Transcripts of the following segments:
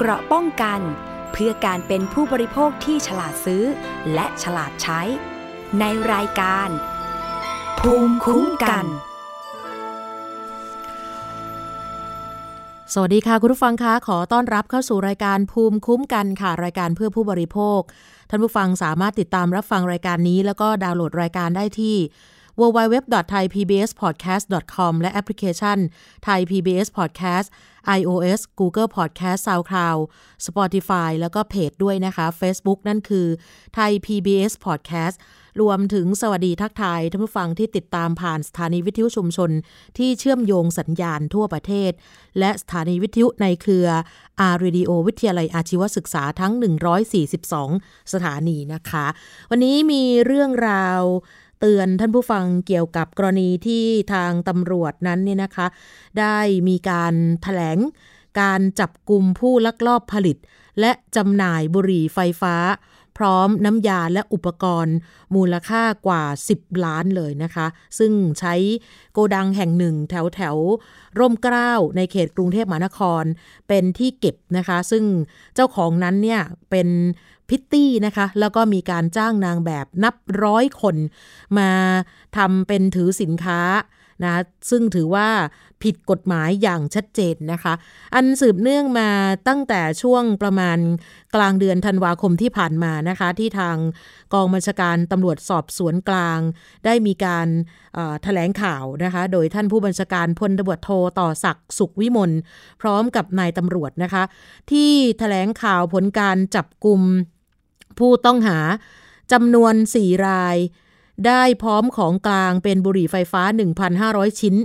เกราะป้องกัน เพื่อการเป็นผู้บริโภคที่ฉลาดซื้อ และฉลาดใช้ ในรายการ ภูมิคุ้มกัน สวัสดีค่ะคุณผู้ฟังคะขอต้อนรับเข้าสู่รายการภูมิคุ้มกันค่ะ รายการเพื่อผู้บริโภค ท่านผู้ฟังสามารถติดตามรับฟังรายการนี้ แล้วก็ดาวน์โหลดรายการได้ที่ www.thaipbspodcast.com และแอปพลิเคชัน Thai PBS Podcast iOS Google Podcast SoundCloud Spotify แล้วก็เพจด้วยนะคะ Facebook นั่นคือ Thai PBS Podcast รวมถึงสวัสดีทักทายท่านผู้ฟังที่ติดตามผ่านสถานีวิทยุชุมชน ที่เชื่อมโยงสัญญาณทั่วประเทศ และสถานีวิทยุในเครืออารีดีโอวิทยาลัยอาชีวศึกษาทั้ง 142 สถานีนะคะ วันนี้มีเรื่องราว เตือนท่านผู้ฟังเกี่ยวกับกรณีที่ทางตำรวจนั้นเนี่ยนะคะ ได้มีการถแถลงการจับกลุ่มผู้ลักลอบผลิต และจำหน่ายบุหรี่ไฟฟ้า พร้อมน้ำยาและอุปกรณ์ มูลค่ากว่า 10 ล้านเลยนะคะ ซึ่งใช้โกดังแห่งหนึ่งแถวแถวร่มเกล้าในเขตกรุงเทพมหานคร เป็นที่เก็บนะคะ ซึ่งเจ้าของนั้นเนี่ยเป็น พิตตี้นะคะ แล้วก็มีการจ้างนางแบบนับร้อยคน มาทำเป็นถือสินค้านะซึ่งถือว่าผิดกฎหมายอย่างชัดเจนนะคะ อันสืบเนื่องมาตั้งแต่ช่วงประมาณกลางเดือนธันวาคมที่ผ่านมานะคะ ที่ทางกองบัญชาการตำรวจสอบสวนกลาง ได้มีการแถลงข่าวนะคะ โดยท่านผู้บัญชาการพลตำรวจโทต่อศักดิ์สุขวิมลพร้อมกับนายตำรวจนะคะ ที่แถลงข่าวผลการจับกลุ่ม ผู้ต้องหาจำนวน 4 ราย ได้พร้อมของกลางเป็นบุหรี่ไฟฟ้า 1,500 ชิ้น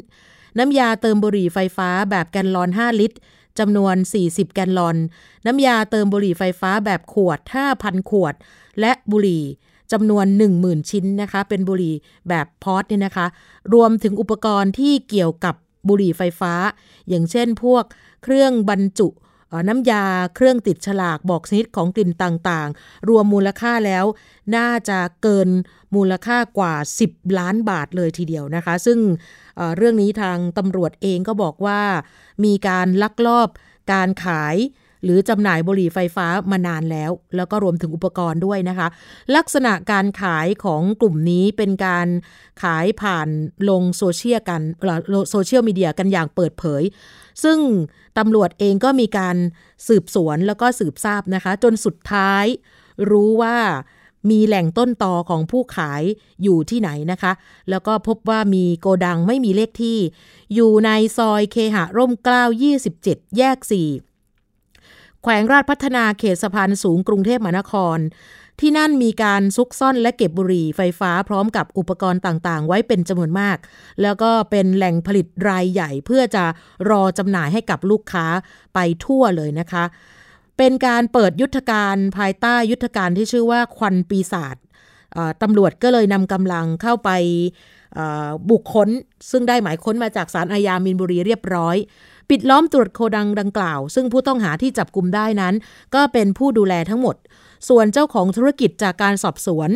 น้ำยาเติมบุหรี่ไฟฟ้าแบบแกนลอน 5 ลิตรจำนวน 40 แกนลอน น้ำยาเติมบุหรี่ไฟฟ้าแบบขวด 5,000 ขวด และบุหรี่จำนวน 10,000 ชิ้นนะคะ เป็นบุหรี่แบบพอตเนี่ยนะคะ รวมถึงอุปกรณ์ที่เกี่ยวกับบุหรี่ไฟฟ้า อย่างเช่นพวกเครื่องบรรจุ น้ำยาเครื่องติดฉลากบอกชนิดของกลิ่นต่างๆ รวมมูลค่าแล้ว น่าจะเกินมูลค่ากว่า 10 ล้านบาทเลยทีเดียวนะคะ ซึ่งเเรื่องนี้ทางตำรวจเองก็บอกว่า มีการลักลอบการขายหรือจำหน่ายบุหรี่ไฟฟ้ามานานแล้ว แล้วก็รวมถึงอุปกรณ์ด้วยนะคะ ลักษณะการขายของกลุ่มนี้เป็นการขายผ่านลงโซเชียลกันโซเชียลมีเดียกันอย่างเปิดเผย ซึ่งตำรวจเองก็มีการสืบสวนแล้วก็สืบทราบนะคะ จนสุดท้ายรู้ว่ามีแหล่งต้นตอของผู้ขายอยู่ที่ไหนนะคะ แล้วก็พบว่ามีโกดังไม่มีเลขที่ อยู่ในซอยเคหะร่มเกล้า 27 แยก 4 แขวงราชพัฒนาเขตสะพานสูงกรุงเทพมหานคร ที่นั่นมีการซุกซ่อนและเก็บบุหรี่ไฟฟ้าพร้อมกับอุปกรณ์ต่างๆ ไว้เป็นจำนวนมาก แล้วก็เป็นแหล่งผลิตรายใหญ่เพื่อจะรอจำหน่ายให้กับลูกค้าไปทั่วเลยนะคะ เป็นการเปิดยุทธการภายใต้ยุทธการที่ชื่อว่าควันปีศาจตำรวจก็เลยนำกำลังเข้าไปบุคคลซึ่งได้หมายค้นมาจากสารอาญามินบุรีเรียบร้อย ปิดล้อมตรวจโคดังดังกล่าว ซึ่งผู้ต้องหาที่จับกลุ่มได้นั้น ก็เป็นผู้ดูแลทั้งหมด ส่วนเจ้าของธุรกิจจากการสอบสวน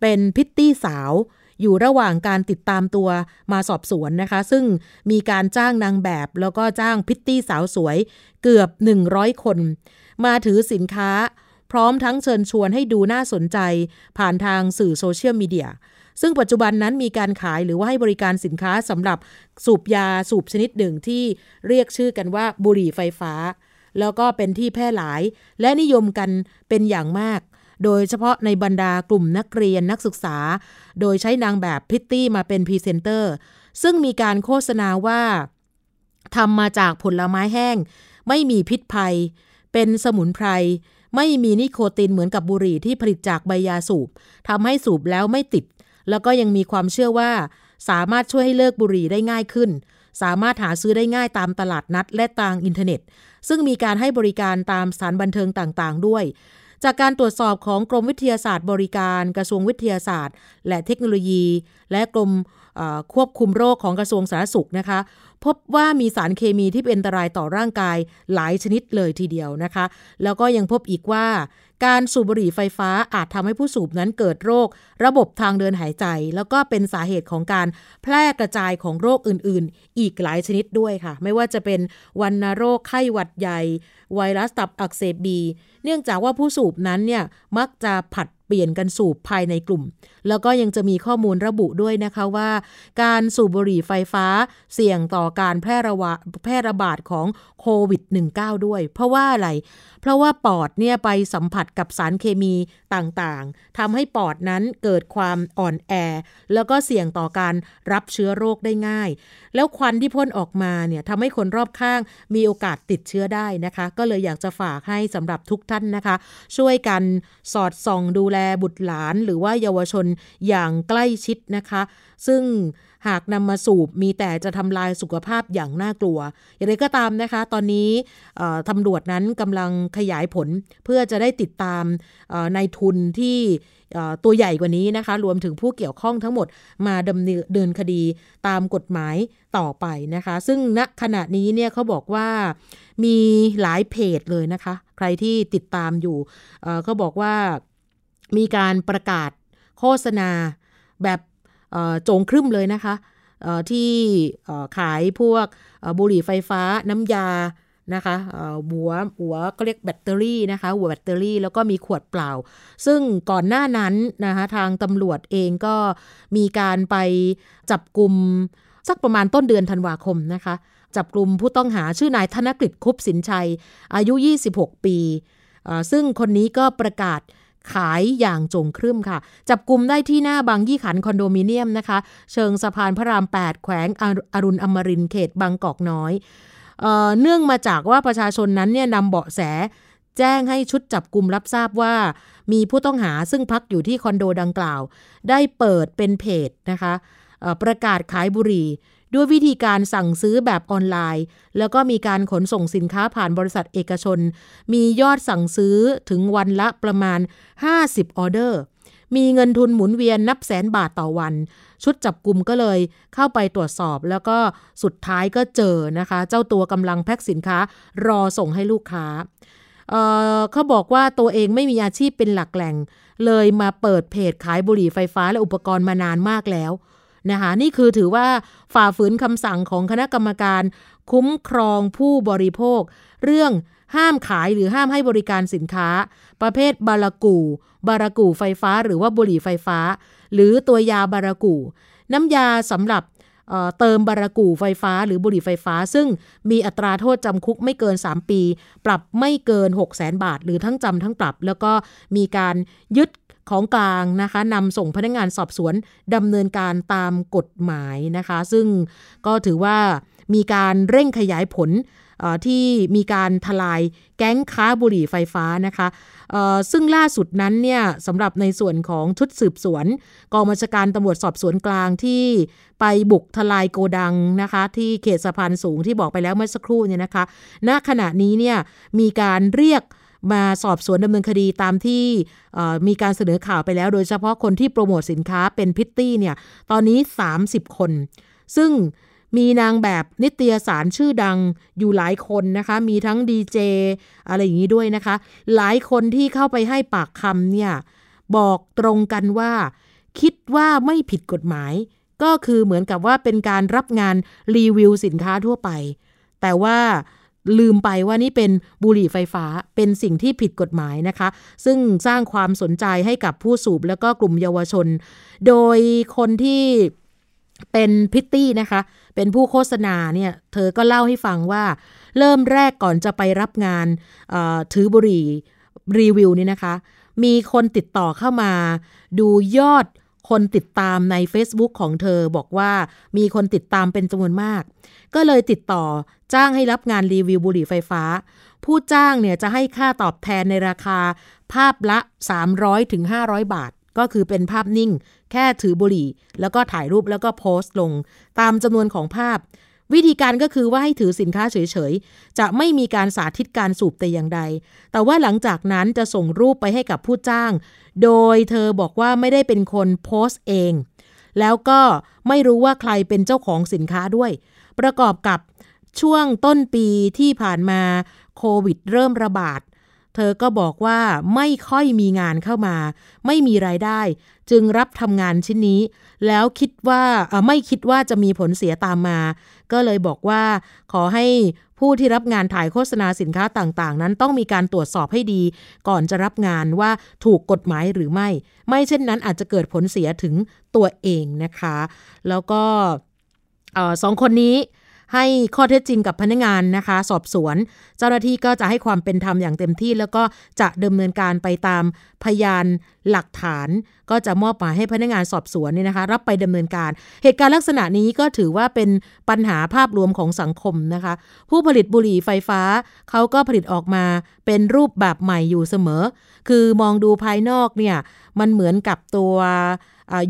เป็นพิตตี้สาว อยู่ระหว่างการติดตามตัวมาสอบสวนนะคะ ซึ่งมีการจ้างนางแบบ แล้วก็จ้างพิตตี้สาวสวย เกือบ 100 คน มาถือสินค้า พร้อมทั้งเชิญชวนให้ดูน่าสนใจ ผ่านทางสื่อโซเชียลมีเดียซึ่งปัจจุบันนั้นมีการขายหรือว่าให้บริการสินค้าสำหรับสูบยาสูบชนิดหนึ่งที่เรียกชื่อกันว่าบุหรี่ไฟฟ้า แล้วก็เป็นที่แพร่หลาย และนิยมกันเป็นอย่างมาก โดยเฉพาะในบรรดากลุ่มนักเรียนนักศึกษา โดยใช้นางแบบพริตตี้มาเป็นพรีเซนเตอร์ ซึ่งมีการโฆษณาว่าทำมาจากผลไม้แห้ง ไม่มีพิษภัย เป็นสมุนไพรไม่มีนิโคตินเหมือนกับบุหรี่ที่ผลิตจากใบยาสูบทำให้สูบแล้วไม่ติด แล้วก็ยังมีความเชื่อว่า สามารถช่วยให้เลิกบุหรี่ได้ง่ายขึ้น สามารถหาซื้อได้ง่ายตามตลาดนัดและทางอินเทอร์เน็ต ซึ่งมีการให้บริการตามสถานบันเทิงต่างๆ ด้วย จากการตรวจสอบของกรมวิทยาศาสตร์บริการกระทรวงวิทยาศาสตร์ และเทคโนโลยี และกรมควบคุมโรคของกระทรวงสาธารณสุขนะคะ พบว่ามีสารเคมีที่เป็นอันตรายต่อร่างกายหลายชนิดเลยทีเดียวนะคะ แล้วก็ยังพบอีกว่า การสูบบุหรี่ไฟฟ้าอาจทำให้ผู้สูบนั้นเกิดโรค ระบบทางเดินหายใจ แล้วก็เป็นสาเหตุของการแพร่กระจายของโรคอื่น ๆ อีกหลายชนิดด้วยค่ะ ไม่ว่าจะเป็นวันโรคไข้หวัดใหญ่ ไวรัสตับอักเสบบี เนื่องจากว่าผู้สูบนั้นเนี่ยมักจะผัดเปลี่ยนกันสูบภายในกลุ่ม แล้วก็ยังจะมีข้อมูลระบุด้วยนะคะว่า การสูบบุหรี่ไฟฟ้าเสี่ยงต่อการแพร่ระบาดแพร่ระบาดของโควิด -19 ด้วย เพราะว่าอะไรเพราะว่าปอดเนี่ยไปสัมผัสกับสารเคมีต่างๆทำให้ปอดนั้นเกิดความอ่อนแอ แล้วก็เสี่ยงต่อการรับเชื้อโรคได้ง่าย แล้วควันที่พ่นออกมาเนี่ยทำให้คนรอบข้างมีโอกาสติดเชื้อได้นะคะ ก็เลยอยากจะฝากให้สำหรับทุกท่านนะคะ ช่วยกันสอดส่องดูแลบุตรหลาน หรือว่าเยาวชนอย่างใกล้ชิดนะคะ ซึ่ง หากนำมาสูบมีแต่จะทำลายสุขภาพอย่างน่ากลัว อย่างไรก็ตามนะคะ ตอนนี้ตำรวจนั้นกำลังขยายผลเพื่อจะได้ติดตามในทุนที่ตัวใหญ่กว่านี้นะคะ รวมถึงผู้เกี่ยวข้องทั้งหมดมาดำเนินคดีตามกฎหมายต่อไปนะคะ ซึ่งณขณะนี้เนี่ยเขาบอกว่ามีหลายเพจเลยนะคะ ใครที่ติดตามอยู่เขาบอกว่ามีการประกาศโฆษณาแบบ โจงครึ่มเลยนะคะที่ขายพวกบุหรี่ไฟฟ้าน้ำยานะคะหัวหัวก็เรียกแบตเตอรี่นะคะหัวแบตเตอรี่แล้วก็มีขวดเปล่า ซึ่งก่อนหน้านั้นนะคะทางตำรวจเองก็มีการไปจับกลุ่มสักประมาณต้นเดือนธันวาคมนะคะ จับกลุ่มผู้ต้องหาชื่อนายธนกฤษคุปสินชัย อายุ 26 ปี ซึ่งคนนี้ก็ประกาศ ขายอย่างจงครึ่มค่ะ จับกลุ่มได้ที่หน้าบางยี่ขันคอนโดมิเนียมนะคะ เชิงสะพานพระราม 8 แขวงอรุณอมรินเขตบางกอกน้อยเอเนื่องมาจากว่าประชาชนนั้นเนี่ยนำเบาะแส แจ้งให้ชุดจับกลุ่มรับทราบว่า มีผู้ต้องหาซึ่งพักอยู่ที่คอนโดดังกล่าว ได้เปิดเป็นเพจนะคะประกาศขายบุหรี่ ด้วยวิธีการสั่งซื้อแบบออนไลน์ แล้วก็มีการขนส่งสินค้าผ่านบริษัทเอกชน มียอดสั่งซื้อถึงวันละประมาณ 50 ออเดอร์ มีเงินทุนหมุนเวียนนับแสนบาทต่อวัน ชุดจับกลุ่มก็เลยเข้าไปตรวจสอบแล้วก็สุดท้ายก็เจอนะคะ เจ้าตัวกำลังแพ็คสินค้ารอส่งให้ลูกค้า เขาบอกว่าตัวเองไม่มีอาชีพเป็นหลักแหล่ง เลยมาเปิดเพจขายบุหรี่ไฟฟ้าและอุปกรณ์มานานมากแล้ว นะคะนี่คือถือว่าฝ่าฝืนคำสั่งของคณะกรรมการ คุ้มครองผู้บริโภค เรื่องห้ามขายหรือห้ามให้บริการสินค้า ประเภทบารากู บารากูไฟฟ้า หรือว่าบุหรี่ไฟฟ้า หรือตัวยาบารากู น้ำยาสำหรับเติมบารากูไฟฟ้า หรือบุหรี่ไฟฟ้า ซึ่งมีอัตราโทษจำคุกไม่เกิน 3 ปี ปรับไม่เกิน 6 0 0 0 0 0บาท หรือทั้งจำทั้งปรับ แล้วก็มีการยึด ของกลางนะคะนำส่งพนักงานสอบสวนดำเนินการตามกฎหมายนะคะ ซึ่งก็ถือว่ามีการเร่งขยายผลที่มีการทลายแก๊งค้าบุหรี่ไฟฟ้านะคะซึ่งล่าสุดนั้นเนี่ยสำหรับในส่วนของชุดสืบสวน กองบัญชาการตำรวจสอบสวนกลางที่ไปบุกทลายโกดังนะคะที่เขตสะพานสูงที่บอกไปแล้วเมื่อสักครู่เนี่ยนะคะ ณขณะนี้เนี่ยมีการเรียก มาสอบสวนดำเนินคดีตามที่มีการเสนอข่าวไปแล้ว โดยเฉพาะคนที่โปรโมทสินค้าเป็นพิตตี้เนี่ยตอนนี้ 30 คน ซึ่งมีนางแบบนิตยสารชื่อดังอยู่หลายคนนะคะ มีทั้งดีเจอะไรอย่างนี้ด้วยนะคะ หลายคนที่เข้าไปให้ปากคำเนี่ยบอกตรงกันว่า คิดว่าไม่ผิดกฎหมาย ก็คือเหมือนกับว่าเป็นการรับงานรีวิวสินค้าทั่วไป แต่ว่า ลืมไปว่านี่เป็นบุหรี่ไฟฟ้าเป็นสิ่งที่ผิดกฎหมายนะคะ ซึ่งสร้างความสนใจให้กับผู้สูบแล้วก็กลุ่มเยาวชน โดยคนที่เป็นพิตตี้นะคะ เป็นผู้โฆษณาเนี่ยเธอก็เล่าให้ฟังว่า เริ่มแรกก่อนจะไปรับงานถือบุหรี่รีวิวนี่นะคะ มีคนติดต่อเข้ามาดูยอดคนติดตามใน Facebook ของเธอบอกว่ามีคนติดตามเป็นจำนวนมาก ก็เลยติดต่อ จ้างให้รับงานรีวิวบุหรี่ไฟฟ้า ผู้จ้างเนี่ยจะให้ค่าตอบแทนในราคาภาพละ 300-500ถึงบาท ก็คือเป็นภาพนิ่ง แค่ถือบุหรี่ แล้วก็ถ่ายรูปแล้วก็โพสต์ลง ตามจำนวนของภาพ วิธีการก็คือว่าให้ถือสินค้าเฉยๆ จะไม่มีการสาธิตการสูบแต่อย่างใด แต่ว่าหลังจากนั้นจะส่งรูปไปให้กับผู้จ้าง โดยเธอบอกว่าไม่ได้เป็นคนโพสต์เอง แล้วก็ไม่รู้ว่าใครเป็นเจ้าของสินค้าด้วย ประกอบกับ ช่วงต้นปีที่ผ่านมาโควิดเริ่มระบาด เธอก็บอกว่าไม่ค่อยมีงานเข้ามา ไม่มีรายได้ จึงรับทำงานชิ้นนี้ แล้วคิดว่าไม่คิดว่าจะมีผลเสียตามมา ก็เลยบอกว่าขอให้ผู้ที่รับงานถ่ายโฆษณาสินค้าต่างๆ นั้นต้องมีการตรวจสอบให้ดี ก่อนจะรับงานว่าถูกกฎหมายหรือไม่ ไม่เช่นนั้นอาจจะเกิดผลเสียถึงตัวเองนะคะ แล้วก็สองคนนี้ ให้ข้อเท็จจริงกับพนักงานนะคะ สอบสวน เจ้าหน้าที่ก็จะให้ความเป็นธรรมอย่างเต็มที่ แล้วก็จะดำเนินการไปตามพยานหลักฐาน ก็จะมอบหมายให้พนักงานสอบสวนเนี่ยนะคะ รับไปดำเนินการ เหตุการณ์ลักษณะนี้ก็ถือว่าเป็นปัญหาภาพรวมของสังคมนะคะ ผู้ผลิตบุหรี่ไฟฟ้า เขาก็ผลิตออกมาเป็นรูปแบบใหม่อยู่เสมอ คือมองดูภายนอกเนี่ยมันเหมือนกับตัว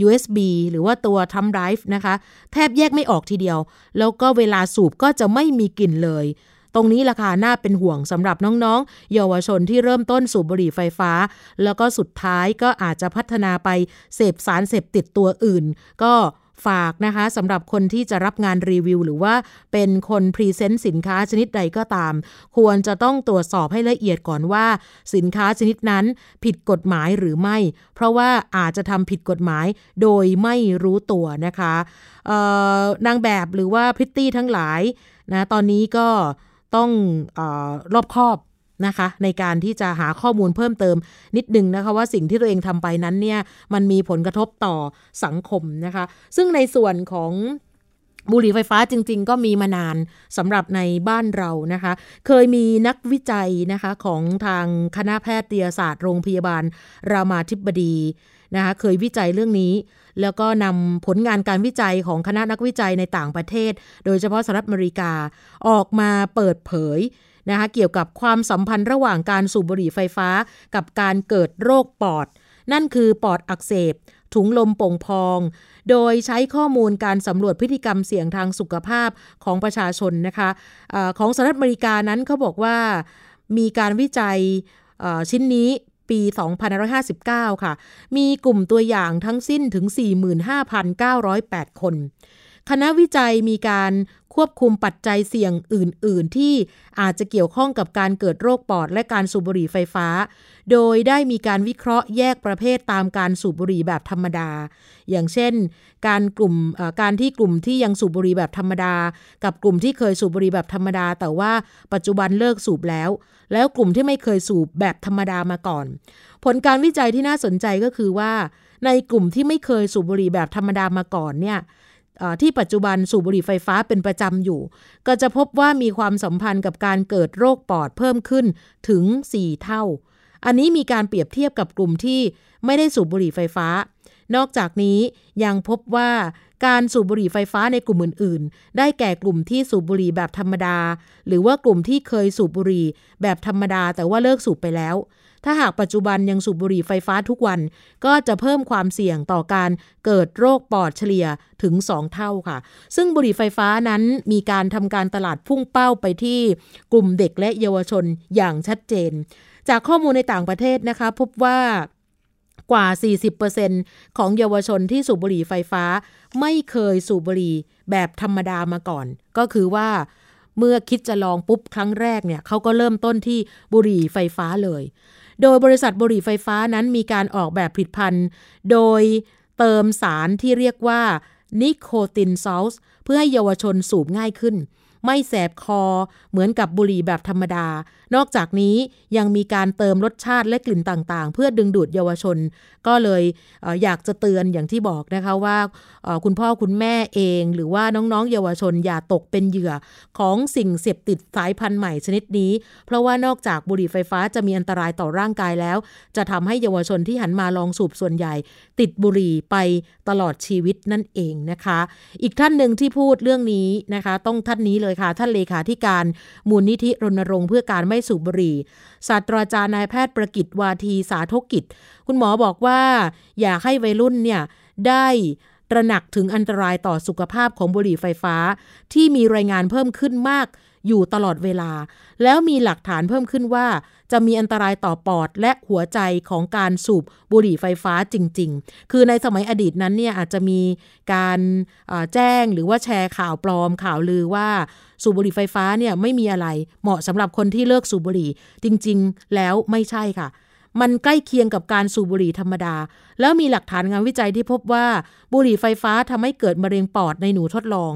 USB หรือว่าตัวทำไดฟ์นะคะ แทบแยกไม่ออกทีเดียว แล้วก็เวลาสูบก็จะไม่มีกลิ่นเลยตรงนี้ราคาน่าเป็นห่วงสำหรับน้องๆ เยาวชนที่เริ่มต้นสูบบุหรี่ไฟฟ้า แล้วก็สุดท้ายก็อาจจะพัฒนาไปเสพสารเสพติดตัวอื่น ก็ ฝากนะคะสำหรับคนที่จะรับงานรีวิว หรือว่าเป็นคนพรีเซนต์สินค้าชนิดใดก็ตาม ควรจะต้องตรวจสอบให้ละเอียดก่อนว่า สินค้าชนิดนั้นผิดกฎหมายหรือไม่ เพราะว่าอาจจะทำผิดกฎหมายโดยไม่รู้ตัวนะคะนางแบบหรือว่าพริตตี้ทั้งหลายนะตอนนี้ก็ต้องอรอบคอบ นะคะ ในการที่จะหาข้อมูลเพิ่มเติมนิดนึงนะคะว่าสิ่งที่ตัวเองทำไปนั้นเนี่ยมันมีผลกระทบต่อสังคมนะคะ ซึ่งในส่วนของบุหรี่ไฟฟ้าจริง ๆ ก็มีมานานสำหรับในบ้านเรานะคะ เคยมีนักวิจัยนะคะของทางคณะแพทยศาสตร์โรงพยาบาล รามาธิบดีนะคะเคยวิจัยเรื่องนี้ แล้วก็นำผลงานการวิจัยของคณะนักวิจัยในต่างประเทศ โดยเฉพาะสหรัฐอเมริกาออกมาเปิดเผย นะคะเกี่ยวกับความสัมพันธ์ระหว่างการสูบบุหรี่ไฟฟ้า กับการเกิดโรคปอด นั่นคือปอดอักเสบ ถุงลมโป่งพอง โดยใช้ข้อมูลการสำรวจพฤติกรรมเสี่ยงทางสุขภาพของประชาชนนะคะอของสหรัฐอเมริกานั้นเขาบอกว่ามีการวิจัยชิ้นนี้ปี 2559 ค่ะ มีกลุ่มตัวอย่างทั้งสิ้นถึง 45,908 คน คณะวิจัยมีการ ควบคุมปัจจัยเสี่ยงอื่น ๆ ที่อาจจะเกี่ยวข้องกับการเกิดโรคปอดและการสูบบุหรี่ไฟฟ้า โดยได้มีการวิเคราะห์แยกประเภทตามการสูบบุหรี่แบบธรรมดา อย่างเช่น การกลุ่มการที่กลุ่มที่ยังสูบบุหรี่แบบธรรมดา กับกลุ่มที่เคยสูบบุหรี่แบบธรรมดา แต่ว่าปัจจุบันเลิกสูบแล้ว แล้วกลุ่มที่ไม่เคยสูบแบบธรรมดามาก่อน ผลการวิจัยที่น่าสนใจก็คือว่า ในกลุ่มที่ไม่เคยสูบบุหรี่แบบธรรมดามาก่อนเนี่ย ที่ปัจจุบันสูบบุหรี่ไฟฟ้าเป็นประจำอยู่ ก็จะพบว่ามีความสัมพันธ์กับการเกิดโรคปอดเพิ่มขึ้นถึง 4 เท่า อันนี้มีการเปรียบเทียบกับกลุ่มที่ไม่ได้สูบบุหรี่ไฟฟ้า นอกจากนี้ยังพบว่าการสูบบุหรี่ไฟฟ้าในกลุ่มอื่น ๆ ได้แก่กลุ่มที่สูบบุหรี่แบบธรรมดา หรือว่ากลุ่มที่เคยสูบบุหรี่แบบธรรมดาแต่ว่าเลิกสูบไปแล้ว ถ้าหากปัจจุบันยังสูบบุหรี่ไฟฟ้าทุกวัน ก็จะเพิ่มความเสี่ยงต่อการเกิดโรคปอดเฉลี่ยถึง 2 เท่าค่ะ ซึ่งบุหรี่ไฟฟ้านั้นมีการทำการตลาดพุ่งเป้าไปที่กลุ่มเด็กและเยาวชนอย่างชัดเจน จากข้อมูลในต่างประเทศนะคะพบว่ากว่า 40%ของเยาวชนที่สูบบุหรี่ไฟฟ้า ไม่เคยสูบบุหรี่แบบธรรมดามาก่อน ก็คือว่าเมื่อคิดจะลองปุ๊บครั้งแรกเนี่ยเขาก็เริ่มต้นที่บุหรี่ไฟฟ้าเลย โดยบริษัทบุหรี่ไฟฟ้านั้นมีการออกแบบผลิตภัณฑ์ โดยเติมสารที่เรียกว่านิโคตินซอลส์เพื่อให้เยาวชนสูบง่ายขึ้น ไม่แสบคอเหมือนกับบุหรี่แบบธรรมดา นอกจากนี้ยังมีการเติมรสชาติและกลิ่นต่างๆ เพื่อดึงดูดเยาวชน ก็เลยเออยากจะเตือนอย่างที่บอกนะคะว่าคุณพ่อคุณแม่เองหรือว่าน้องๆ เยาวชนอย่าตกเป็นเหยื่อของสิ่งเสพติดสายพันธุ์ใหม่ชนิดนี้ เพราะว่านอกจากบุหรี่ไฟฟ้าจะมีอันตรายต่อร่างกายแล้ว จะทำให้เยาวชนที่หันมาลองสูบส่วนใหญ่ ติดบุหรี่ไปตลอดชีวิตนั่นเองนะคะ อีกท่านหนึ่งที่พูดเรื่องนี้นะคะ ต้องท่านนี้เลยค่ะ ท่านเลขาธิการมูลนิธิรณรงค์เพื่อการไม่สูบบุหรี่ศาสตราจารย์นายแพทย์ประกิตวาทีสาธกิจ คุณหมอบอกว่า อยากให้วัยรุ่นเนี่ยได้ตระหนักถึงอันตรายต่อสุขภาพของบุหรี่ไฟฟ้า ที่มีรายงานเพิ่มขึ้นมาก อยู่ตลอดเวลา แล้วมีหลักฐานเพิ่มขึ้นว่า จะมีอันตรายต่อปอดและหัวใจของการสูบบุหรี่ไฟฟ้าจริง ๆ คือในสมัยอดีตนั้นเนี่ยอาจจะมีการแจ้งหรือว่าแชร์ข่าวปลอมข่าวลือว่าสูบบุหรี่ไฟฟ้าเนี่ยไม่มีอะไรเหมาะสำหรับคนที่เลิกสูบบุหรี่จริง ๆ แล้วไม่ใช่ค่ะ มันใกล้เคียงกับการสูบบุหรี่ธรรมดา แล้วมีหลักฐานงานวิจัยที่พบว่า บุหรี่ไฟฟ้าทำให้เกิดมะเร็งปอดในหนูทดลอง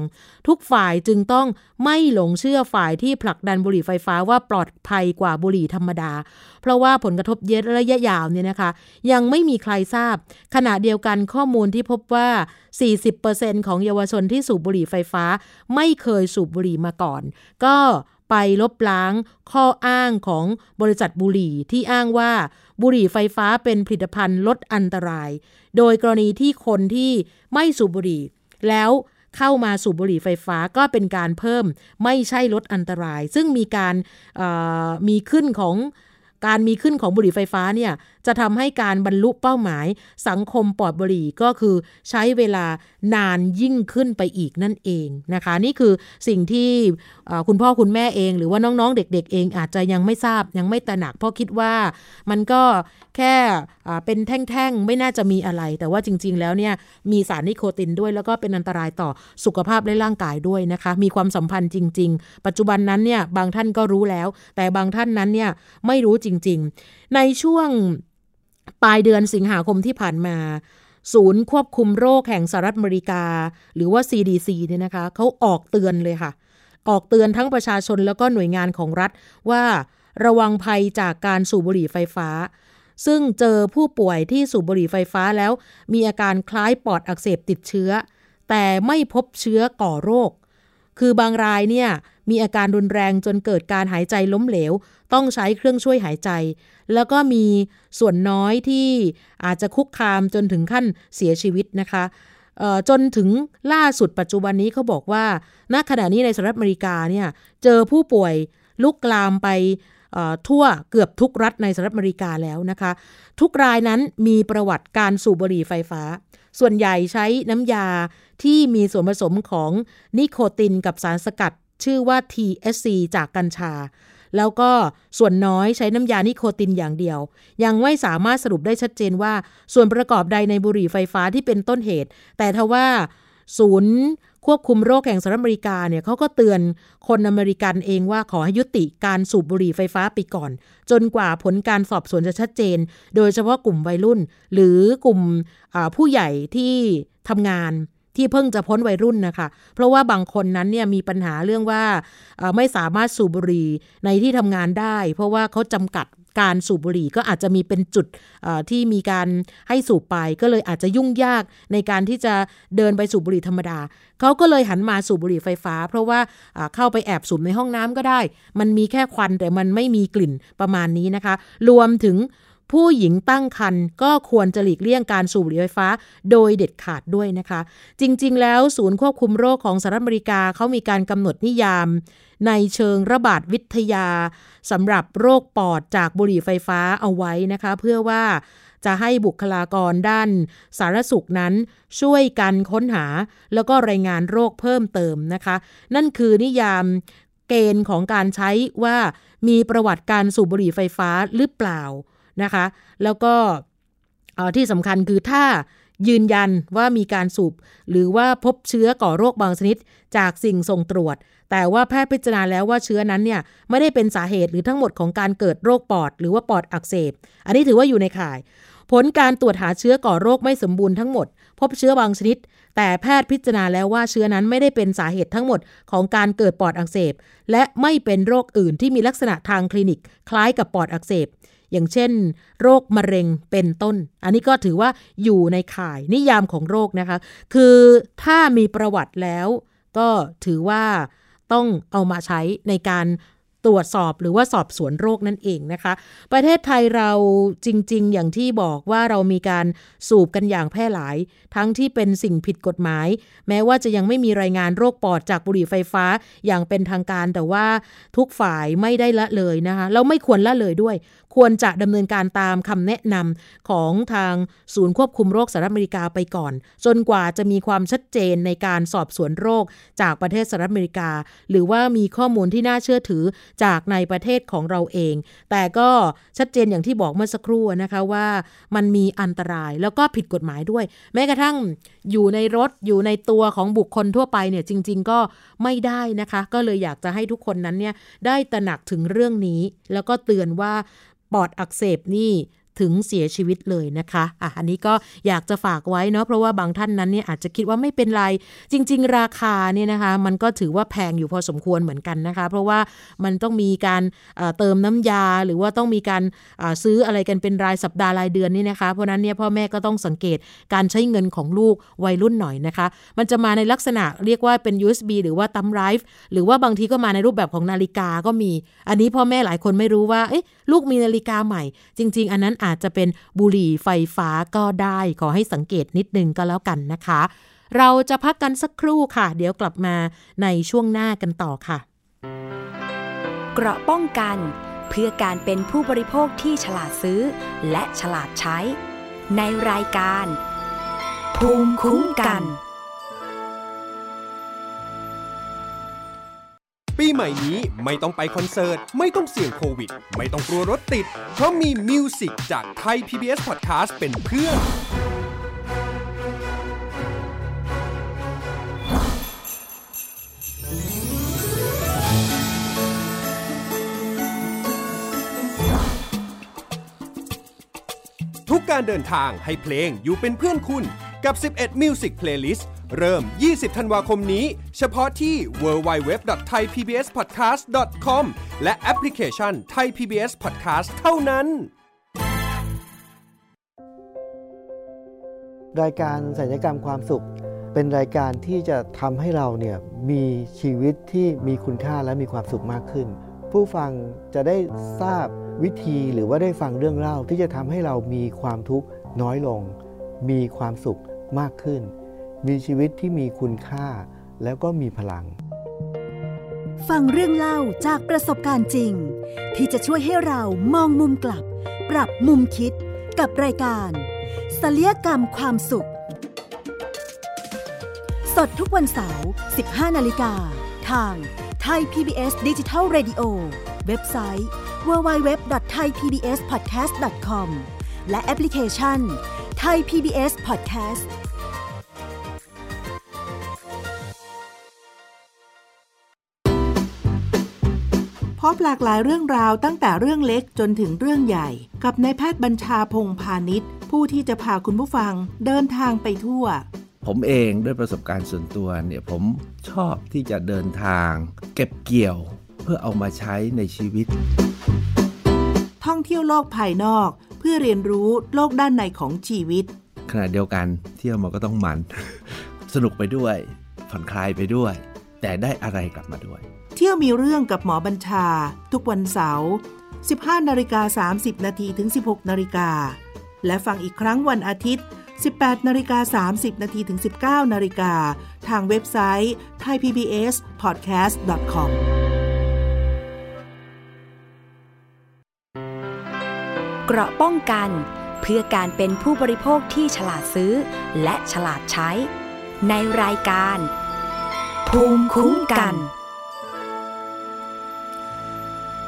ทุกฝ่ายจึงต้องไม่หลงเชื่อฝ่ายที่ผลักดันบุหรี่ไฟฟ้าว่าปลอดภัยกว่าบุหรี่ธรรมดา เพราะว่าผลกระทบเยอะระยะยาวเนี่ยนะคะ ยังไม่มีใครทราบ ขณะเดียวกันข้อมูลที่พบว่า 40%ของเยาวชนที่สูบบุหรี่ไฟฟ้า ไม่เคยสูบบุหรี่มาก่อน ก็ไปลบล้างข้ออ้างของบริษัทบุหรี่ที่อ้างว่า บุหรี่ไฟฟ้าเป็นผลิตภัณฑ์ลดอันตราย โดยกรณีที่คนที่ไม่สูบบุหรี่ แล้วเข้ามาสูบบุหรี่ไฟฟ้าก็เป็นการเพิ่มไม่ใช่ลดอันตราย ซึ่งมีการมีขึ้นของการมีขึ้นของบุหรี่ไฟฟ้าเนี่ย จะทำให้การบรรลุเป้าหมาย สังคมปลอดบุหรี่ก็คือใช้เวลานานยิ่งขึ้นไปอีกนั่นเองนะคะ นี่คือสิ่งที่คุณพ่อคุณแม่เอง หรือว่าน้องๆ เด็ก ๆ เองอาจจะยังไม่ทราบยังไม่ตระหนัก เพราะคิดว่ามันก็แค่เป็นแท่งๆ ไม่น่าจะมีอะไร แต่ว่าจริง ๆ แล้วเนี่ยมีสารนิโคตินด้วย แล้วก็เป็นอันตรายต่อสุขภาพและร่างกายด้วยนะคะ มีความสัมพันธ์จริง ๆ ปัจจุบันนั้นเนี่ยบางท่านก็รู้แล้ว แต่บางท่านนั้นเนี่ยไม่รู้จริง ๆ ในช่วง ปลายเดือนสิงหาคมที่ผ่านมา ศูนย์ควบคุมโรคแห่งสหรัฐอเมริกา หรือว่า CDC เนี่ยนะคะเขาออกเตือนเลยค่ะ ออกเตือนทั้งประชาชนแล้วก็หน่วยงานของรัฐว่าระวังภัยจากการสูบบุหรี่ไฟฟ้า ซึ่งเจอผู้ป่วยที่สูบบุหรี่ไฟฟ้าแล้ว มีอาการคล้ายปอดอักเสบติดเชื้อ แต่ไม่พบเชื้อก่อโรค คือบางรายเนี่ยมีอาการรุนแรงจนเกิดการหายใจล้มเหลว ต้องใช้เครื่องช่วยหายใจ แล้วก็มีส่วนน้อยที่อาจจะคุกคามจนถึงขั้นเสียชีวิตนะคะจนถึงล่าสุดปัจจุบันนี้เขาบอกว่า ณ ขณะนี้ในสหรัฐอเมริกาเนี่ยเจอผู้ป่วยลุกลามไปทั่วเกือบทุกรัฐในสหรัฐอเมริกาแล้วนะคะ ทุกรายนั้นมีประวัติการสูบบุหรี่ไฟฟ้า ส่วนใหญ่ใช้น้ำยาที่มีส่วนผสมของนิโคตินกับสารสกัด ชื่อว่า TSC จากกัญชา แล้วก็ส่วนน้อยใช้น้ำยานิโคตินอย่างเดียว ยังไม่สามารถสรุปได้ชัดเจนว่า ส่วนประกอบใดในบุหรี่ไฟฟ้าที่เป็นต้นเหตุ แต่ทว่าศูนย์ ควบคุมโรคแห่งสหรัฐอเมริกาเนี่ยเขาก็เตือนคนอเมริกันเองว่าขอให้ยุติการสูบบุหรี่ไฟฟ้าไปก่อน จนกว่าผลการสอบสวนจะชัดเจน โดยเฉพาะกลุ่มวัยรุ่น หรือกลุ่มผู้ใหญ่ที่ทำงานที่เพิ่งจะพ้นวัยรุ่นนะคะ เพราะว่าบางคนนั้นเนี่ยมีปัญหาเรื่องว่าไม่สามารถสูบบุหรี่ในที่ทำงานได้ เพราะว่าเขาจำกัด การสูบบุหรี่ก็อาจจะมีเป็นจุดที่มีการให้สูบไป ก็เลยอาจจะยุ่งยากในการที่จะเดินไปสูบบุหรี่ธรรมดาเขาก็เลยหันมาสูบบุหรี่ไฟฟ้า เพราะว่าเข้าไปแอบสูบในห้องน้ำก็ได้ มันมีแค่ควันแต่มันไม่มีกลิ่นประมาณนี้นะคะ รวมถึง ผู้หญิงตั้งครรภ์ก็ควรจะหลีกเลี่ยงการสูบบุหรี่ไฟฟ้า โดยเด็ดขาดด้วยนะคะ จริง ๆ แล้วศูนย์ควบคุมโรคของสหรัฐอเมริกาเขามีการกำหนดนิยาม ในเชิงระบาดวิทยาสำหรับโรคปอดจากบุหรี่ไฟฟ้าเอาไว้นะคะ เพื่อว่าจะให้บุคลากรด้านสารสุขนั้นช่วยกันค้นหา แล้วก็รายงานโรคเพิ่มเติมนะคะ นั่นคือนิยามเกณฑ์ของการใช้ว่ามีประวัติการสูบบุหรี่ไฟฟ้าหรือเปล่า นะคะ แล้วก็ที่สำคัญคือถ้ายืนยันว่ามีการสูบ หรือว่าพบเชื้อก่อโรคบางชนิด จากสิ่งส่งตรวจ แต่ว่าแพทย์พิจารณาแล้วว่าเชื้อนั้นเนี่ยไม่ได้เป็นสาเหตุหรือทั้งหมดของการเกิดโรคปอด หรือว่าปอดอักเสบ อันนี้ถือว่าอยู่ในข่าย ผลการตรวจหาเชื้อก่อโรคไม่สมบูรณ์ทั้งหมด พบเชื้อบางชนิด แต่แพทย์พิจารณาแล้วว่าเชื้อนั้นไม่ได้เป็นสาเหตุทั้งหมดของการเกิดปอดอักเสบ และไม่เป็นโรคอื่นที่มีลักษณะทางคลินิก คล้ายกับปอดอักเสบ อย่างเช่น โรคมะเร็งเป็นต้น อันนี้ก็ถือว่าอยู่ในข่ายนิยามของโรคนะคะ คือถ้ามีประวัติแล้วก็ถือว่าต้องเอามาใช้ในการตรวจสอบหรือว่าสอบสวนโรคนั่นเองนะคะ ประเทศไทยเราจริง ๆ อย่างที่บอกว่าเรามีการสูบกันอย่างแพร่หลาย ทั้งที่เป็นสิ่งผิดกฎหมาย แม้ว่าจะยังไม่มีรายงานโรคปอดจากบุหรี่ไฟฟ้าอย่างเป็นทางการแต่ว่าทุกฝ่ายไม่ได้ละเลยนะคะแล้วไม่ควรละเลยด้วย ควรจะดำเนินการตามคำแนะนำของทางศูนย์ควบคุมโรคสหรัฐอเมริกาไปก่อน จนกว่าจะมีความชัดเจนในการสอบสวนโรคจากประเทศสหรัฐอเมริกา หรือว่ามีข้อมูลที่น่าเชื่อถือจากในประเทศของเราเอง แต่ก็ชัดเจนอย่างที่บอกเมื่อสักครู่นะคะว่ามันมีอันตรายแล้วก็ผิดกฎหมายด้วย แม้กระทั่ง อยู่ในรถอยู่ในตัวของบุคคลทั่วไปเนี่ยจริง ๆ ก็ไม่ได้นะคะ ก็เลยอยากจะให้ทุกคนนั้นเนี่ยได้ตระหนักถึงเรื่องนี้ แล้วก็เตือนว่าปอดอักเสบนี่ ถึงเสียชีวิตเลยนะคะอะอันนี้ก็อยากจะฝากไว้เนาะเพราะว่าบางท่านนั้นเนี่ยอาจจะคิดว่าไม่เป็นไร จริง ๆ ราคาเนี่ยนะคะ มันก็ถือว่าแพงอยู่พอสมควรเหมือนกันนะคะ เพราะว่ามันต้องมีการเติมน้ำยาหรือว่าต้องมีการซื้ออะไรกันเป็นรายสัปดาห์รายเดือนนี่นะคะ เพราะนั้นเนี่ยพ่อแม่ก็ต้องสังเกตการใช้เงินของลูกวัยรุ่นหน่อยนะคะ มันจะมาในลักษณะเรียกว่าเป็น USB หรือว่าตัมไรฟ์หรือว่าบางทีก็มาในรูปแบบของนาฬิกาก็มี อันนี้พ่อแม่หลายคนไม่รู้ว่าเอ๊ะลูกมีนาฬิกาใหม่ จริง ๆ อันนั้นอาาจจะเป็นบุหรี่ไฟฟ้าก็ได้ ขอให้สังเกตนิดนึงก็แล้วกันนะคะ เราจะพักกันสักครู่ค่ะ เดี๋ยวกลับมาในช่วงหน้ากันต่อค่ะ เกราะป้องกันเพื่อการเป็นผู้บริโภคที่ฉลาดซื้อ และฉลาดใช้ ในรายการ ภูมิคุ้มกัน ปีใหม่นี้ไม่ต้องไปคอนเสิร์ต ไม่ต้องเสี่ยงโควิด ไม่ต้องกลัวรถติด เพราะมีมิวสิกจากไทย PBS Podcast เป็นเพื่อนทุกการเดินทางให้เพลงอยู่เป็นเพื่อนคุณกับ 11 Music Playlist เริ่ม 20 ธันวาคมนี้ เฉพาะที่ www.thaipbspodcast.com และแอปพลิเคชัน Thai PBS Podcast เท่านั้น รายการสัญญกรรมความสุข เป็นรายการที่จะทำให้เราเนี่ยมีชีวิตที่มีคุณค่าและมีความสุขมากขึ้น ผู้ฟังจะได้ทราบวิธีหรือว่าได้ฟังเรื่องเล่าที่จะทำให้เรามีความทุกข์น้อยลง มีความสุขมากขึ้น มีชีวิตที่มีคุณค่าแล้วก็มีพลัง ฟังเรื่องเล่าจากประสบการณ์จริง ที่จะช่วยให้เรามองมุมกลับ ปรับมุมคิดกับรายการศัลยกรรมความสุข สดทุกวันเสาร์ 15 นาฬิกา ทางไทย PBS Digital Radio เว็บไซต์ www.thaipbspodcast.com และแอปพลิเคชัน Thai PBS Podcast บหลากหลายเรื่องราวตั้งแต่เรื่องเล็กจนถึงเรื่องใหญ่ กับนายแพทย์บัญชาพงพาณิชย์ ผู้ที่จะพาคุณผู้ฟังเดินทางไปทั่ว ผมเองด้วยประสบการณ์ส่วนตัวเนี่ยผมชอบที่จะเดินทาง เก็บเกี่ยวเพื่อเอามาใช้ในชีวิต ท่องเที่ยวโลกภายนอก เพื่อเรียนรู้โลกด้านในของชีวิตขณะเดียวกันเที่ยวมันก็ต้องมัน สนุกไปด้วยผ่อนคลายไปด้วย แต่ได้อะไรกลับมาด้วย เที่ยวมีเรื่องกับหมอบัญชา ทุกวันเสาร์ 15นาฬิกา30นาทีถึง 16นาฬิกาและฟังอีกครั้งวันอาทิตย์ 18นาฬิกา30นาทีถึง 19นาฬิกาทางเว็บไซต์ thaipbspodcast.com เกราะป้องกันเพื่อการเป็นผู้บริโภคที่ฉลาดซื้อ และฉลาดใช้ ในรายการ ภูมิคุ้มกัน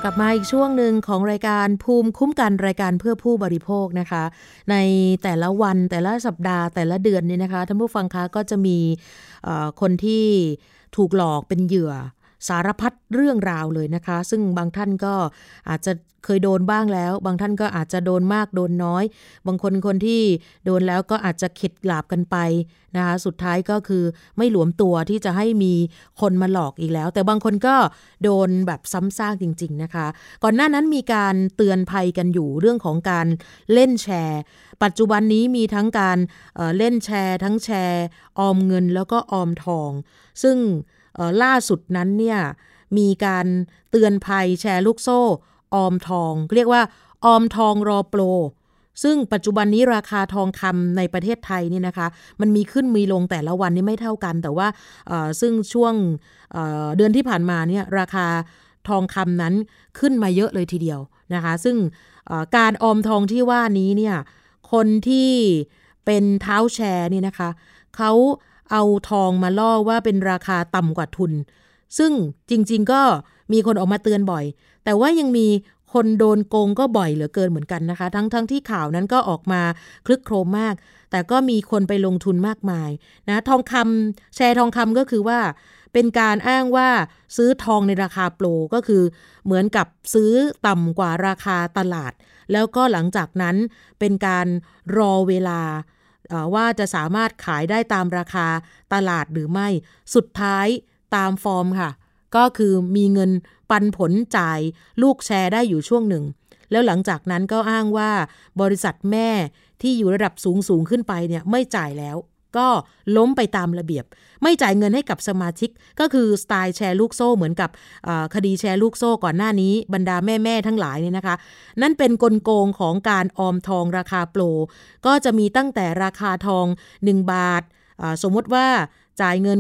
กลับมาอีกช่วงหนึ่งของรายการภูมิคุ้มกันรายการเพื่อผู้บริโภคนะคะ ในแต่ละวันแต่ละสัปดาห์แต่ละเดือนนี่นะคะท่านผู้ฟังคะก็จะมีคนที่ถูกหลอกเป็นเหยื่อ สารพัดเรื่องราวเลยนะคะ ซึ่งบางท่านก็อาจจะเคยโดนบ้างแล้ว บางท่านก็อาจจะโดนมากโดนน้อย บางคนคนที่โดนแล้วก็อาจจะเข็ดหลาบกันไปนะคะสุดท้ายก็คือไม่หลวมตัวที่จะให้มีคนมาหลอกอีกแล้ว แต่บางคนก็โดนแบบซ้ำซากจริง ๆนะคะ ก่อนหน้านั้นมีการเตือนภัยกันอยู่เรื่องของการเล่นแชร์ ปัจจุบันนี้มีทั้งการเเล่นแชร์ ทั้งแชร์ ออมเงินแล้วก็ออมทอง ซึ่ง ล่าสุดนั้นเนี่ยมีการเตือนภัยแชร์ลูกโซ่ ออมทอง เรียกว่า ออมทองรอโปร ซึ่งปัจจุบันนี้ราคาทองคำในประเทศไทยนี่นะคะ มันมีขึ้นมีลงแต่ละวันนี่ไม่เท่ากัน แต่ว่าซึ่งช่วงเเดือนที่ผ่านมาเนี่ยราคาทองคำนั้นขึ้นมาเยอะเลยทีเดียวนะคะ ซึ่งการออมทองที่ว่านี้เนี่ยคนที่เป็นเท้าแชร์นี่นะคะเขา เอาทองมาล่อว่าเป็นราคาต่ำกว่าทุน ซึ่งจริง ๆ ก็มีคนออกมาเตือนบ่อย แต่ว่ายังมีคนโดนโกงก็บ่อยเหลือเกินเหมือนกันนะคะ ทั้งๆทที่ข่าวนั้นก็ออกมาคลึกโครมมาก แต่ก็มีคนไปลงทุนมากมายนะทองคำแชร์ทองคำก็คือว่า เป็นการอ้างว่าซื้อทองในราคาโปรก็คือ เหมือนกับซื้อต่ำกว่าราคาตลาด แล้วก็หลังจากนั้นเป็นการรอเวลา ว่าจะสามารถขายได้ตามราคาตลาดหรือไม่ สุดท้ายตามฟอร์มค่ะ ก็คือมีเงินปันผลจ่ายลูกแชร์ได้อยู่ช่วงหนึ่ง แล้วหลังจากนั้นก็อ้างว่าบริษัทแม่ที่อยู่ระดับสูงสูงขึ้นไปเนี่ยไม่จ่ายแล้ว ก็ล้มไปตามระเบียบ ไม่จ่ายเงินให้กับสมาชิก ก็คือสไตล์แชร์ลูกโซ่เหมือนกับคดีแชร์ลูกโซ่ก่อนหน้านี้บรรดาแม่แม่ทั้งหลายเนี่ยนะคะ นั่นเป็นนกลโกงของการออมทองราคาโปรก็จะมีตั้งแต่ราคาทอง 1 บาท สมมติว่าจ่ายเงิน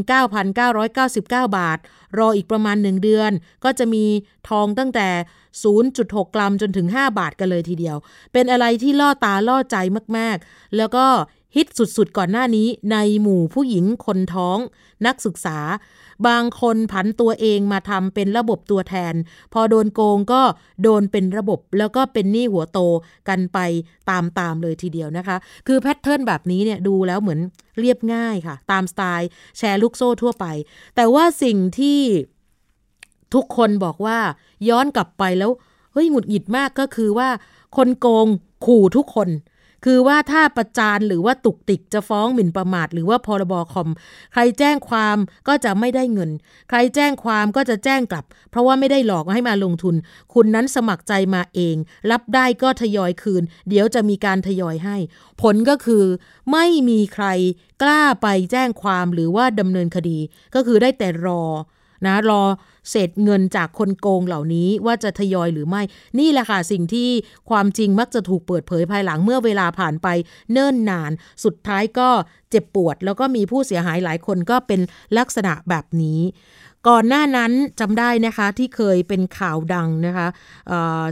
9,999 บาท รออีกประมาณ 1 เดือน ก็จะมีทองตั้งแต่ 0.6 กรัมจนถึง 5 บาทกันเลยทีเดียว เป็นอะไรที่ล่อตาล่อใจมาก ๆ แล้วก็ ฮิตสุดๆก่อนหน้านี้ในหมู่ผู้หญิงคนท้อง นักศึกษา บางคนผันตัวเองมาทำเป็นระบบตัวแทน พอโดนโกงก็โดนเป็นระบบแล้วก็เป็นหนี้หัวโตกันไปตามๆเลยทีเดียวนะคะ คือแพทเทิร์นแบบนี้เนี่ยดูแล้วเหมือนเรียบง่ายค่ะ ตามสไตล์แชร์ลูกโซ่ทั่วไป แต่ว่าสิ่งที่ทุกคนบอกว่าย้อนกลับไปแล้วเฮ้ยหงุดหงิดมากก็คือว่าคนโกงขู่ทุกคน คือว่าถ้าประจานหรือว่าตุกติกจะฟ้องหมิ่นประมาทหรือว่าพรบคอม ใครแจ้งความก็จะไม่ได้เงิน ใครแจ้งความก็จะแจ้งกลับ เพราะว่าไม่ได้หลอกให้มาลงทุน คุณนั้นสมัครใจมาเอง รับได้ก็ทยอยคืน เดี๋ยวจะมีการทยอยให้ ผลก็คือ ไม่มีใครกล้าไปแจ้งความหรือว่าดำเนินคดี ก็คือได้แต่รอ นะรอเศษเงินจากคนโกงเหล่านี้ว่าจะทยอยหรือไม่ นี่แหละค่ะสิ่งที่ความจริงมักจะถูกเปิดเผยภายหลังเมื่อเวลาผ่านไปเนิ่นนาน สุดท้ายก็เจ็บปวด แล้วก็มีผู้เสียหายหลายคนก็เป็นลักษณะแบบนี้ ก่อนหน้านั้นจำได้นะคะที่เคยเป็นข่าวดังนะคะ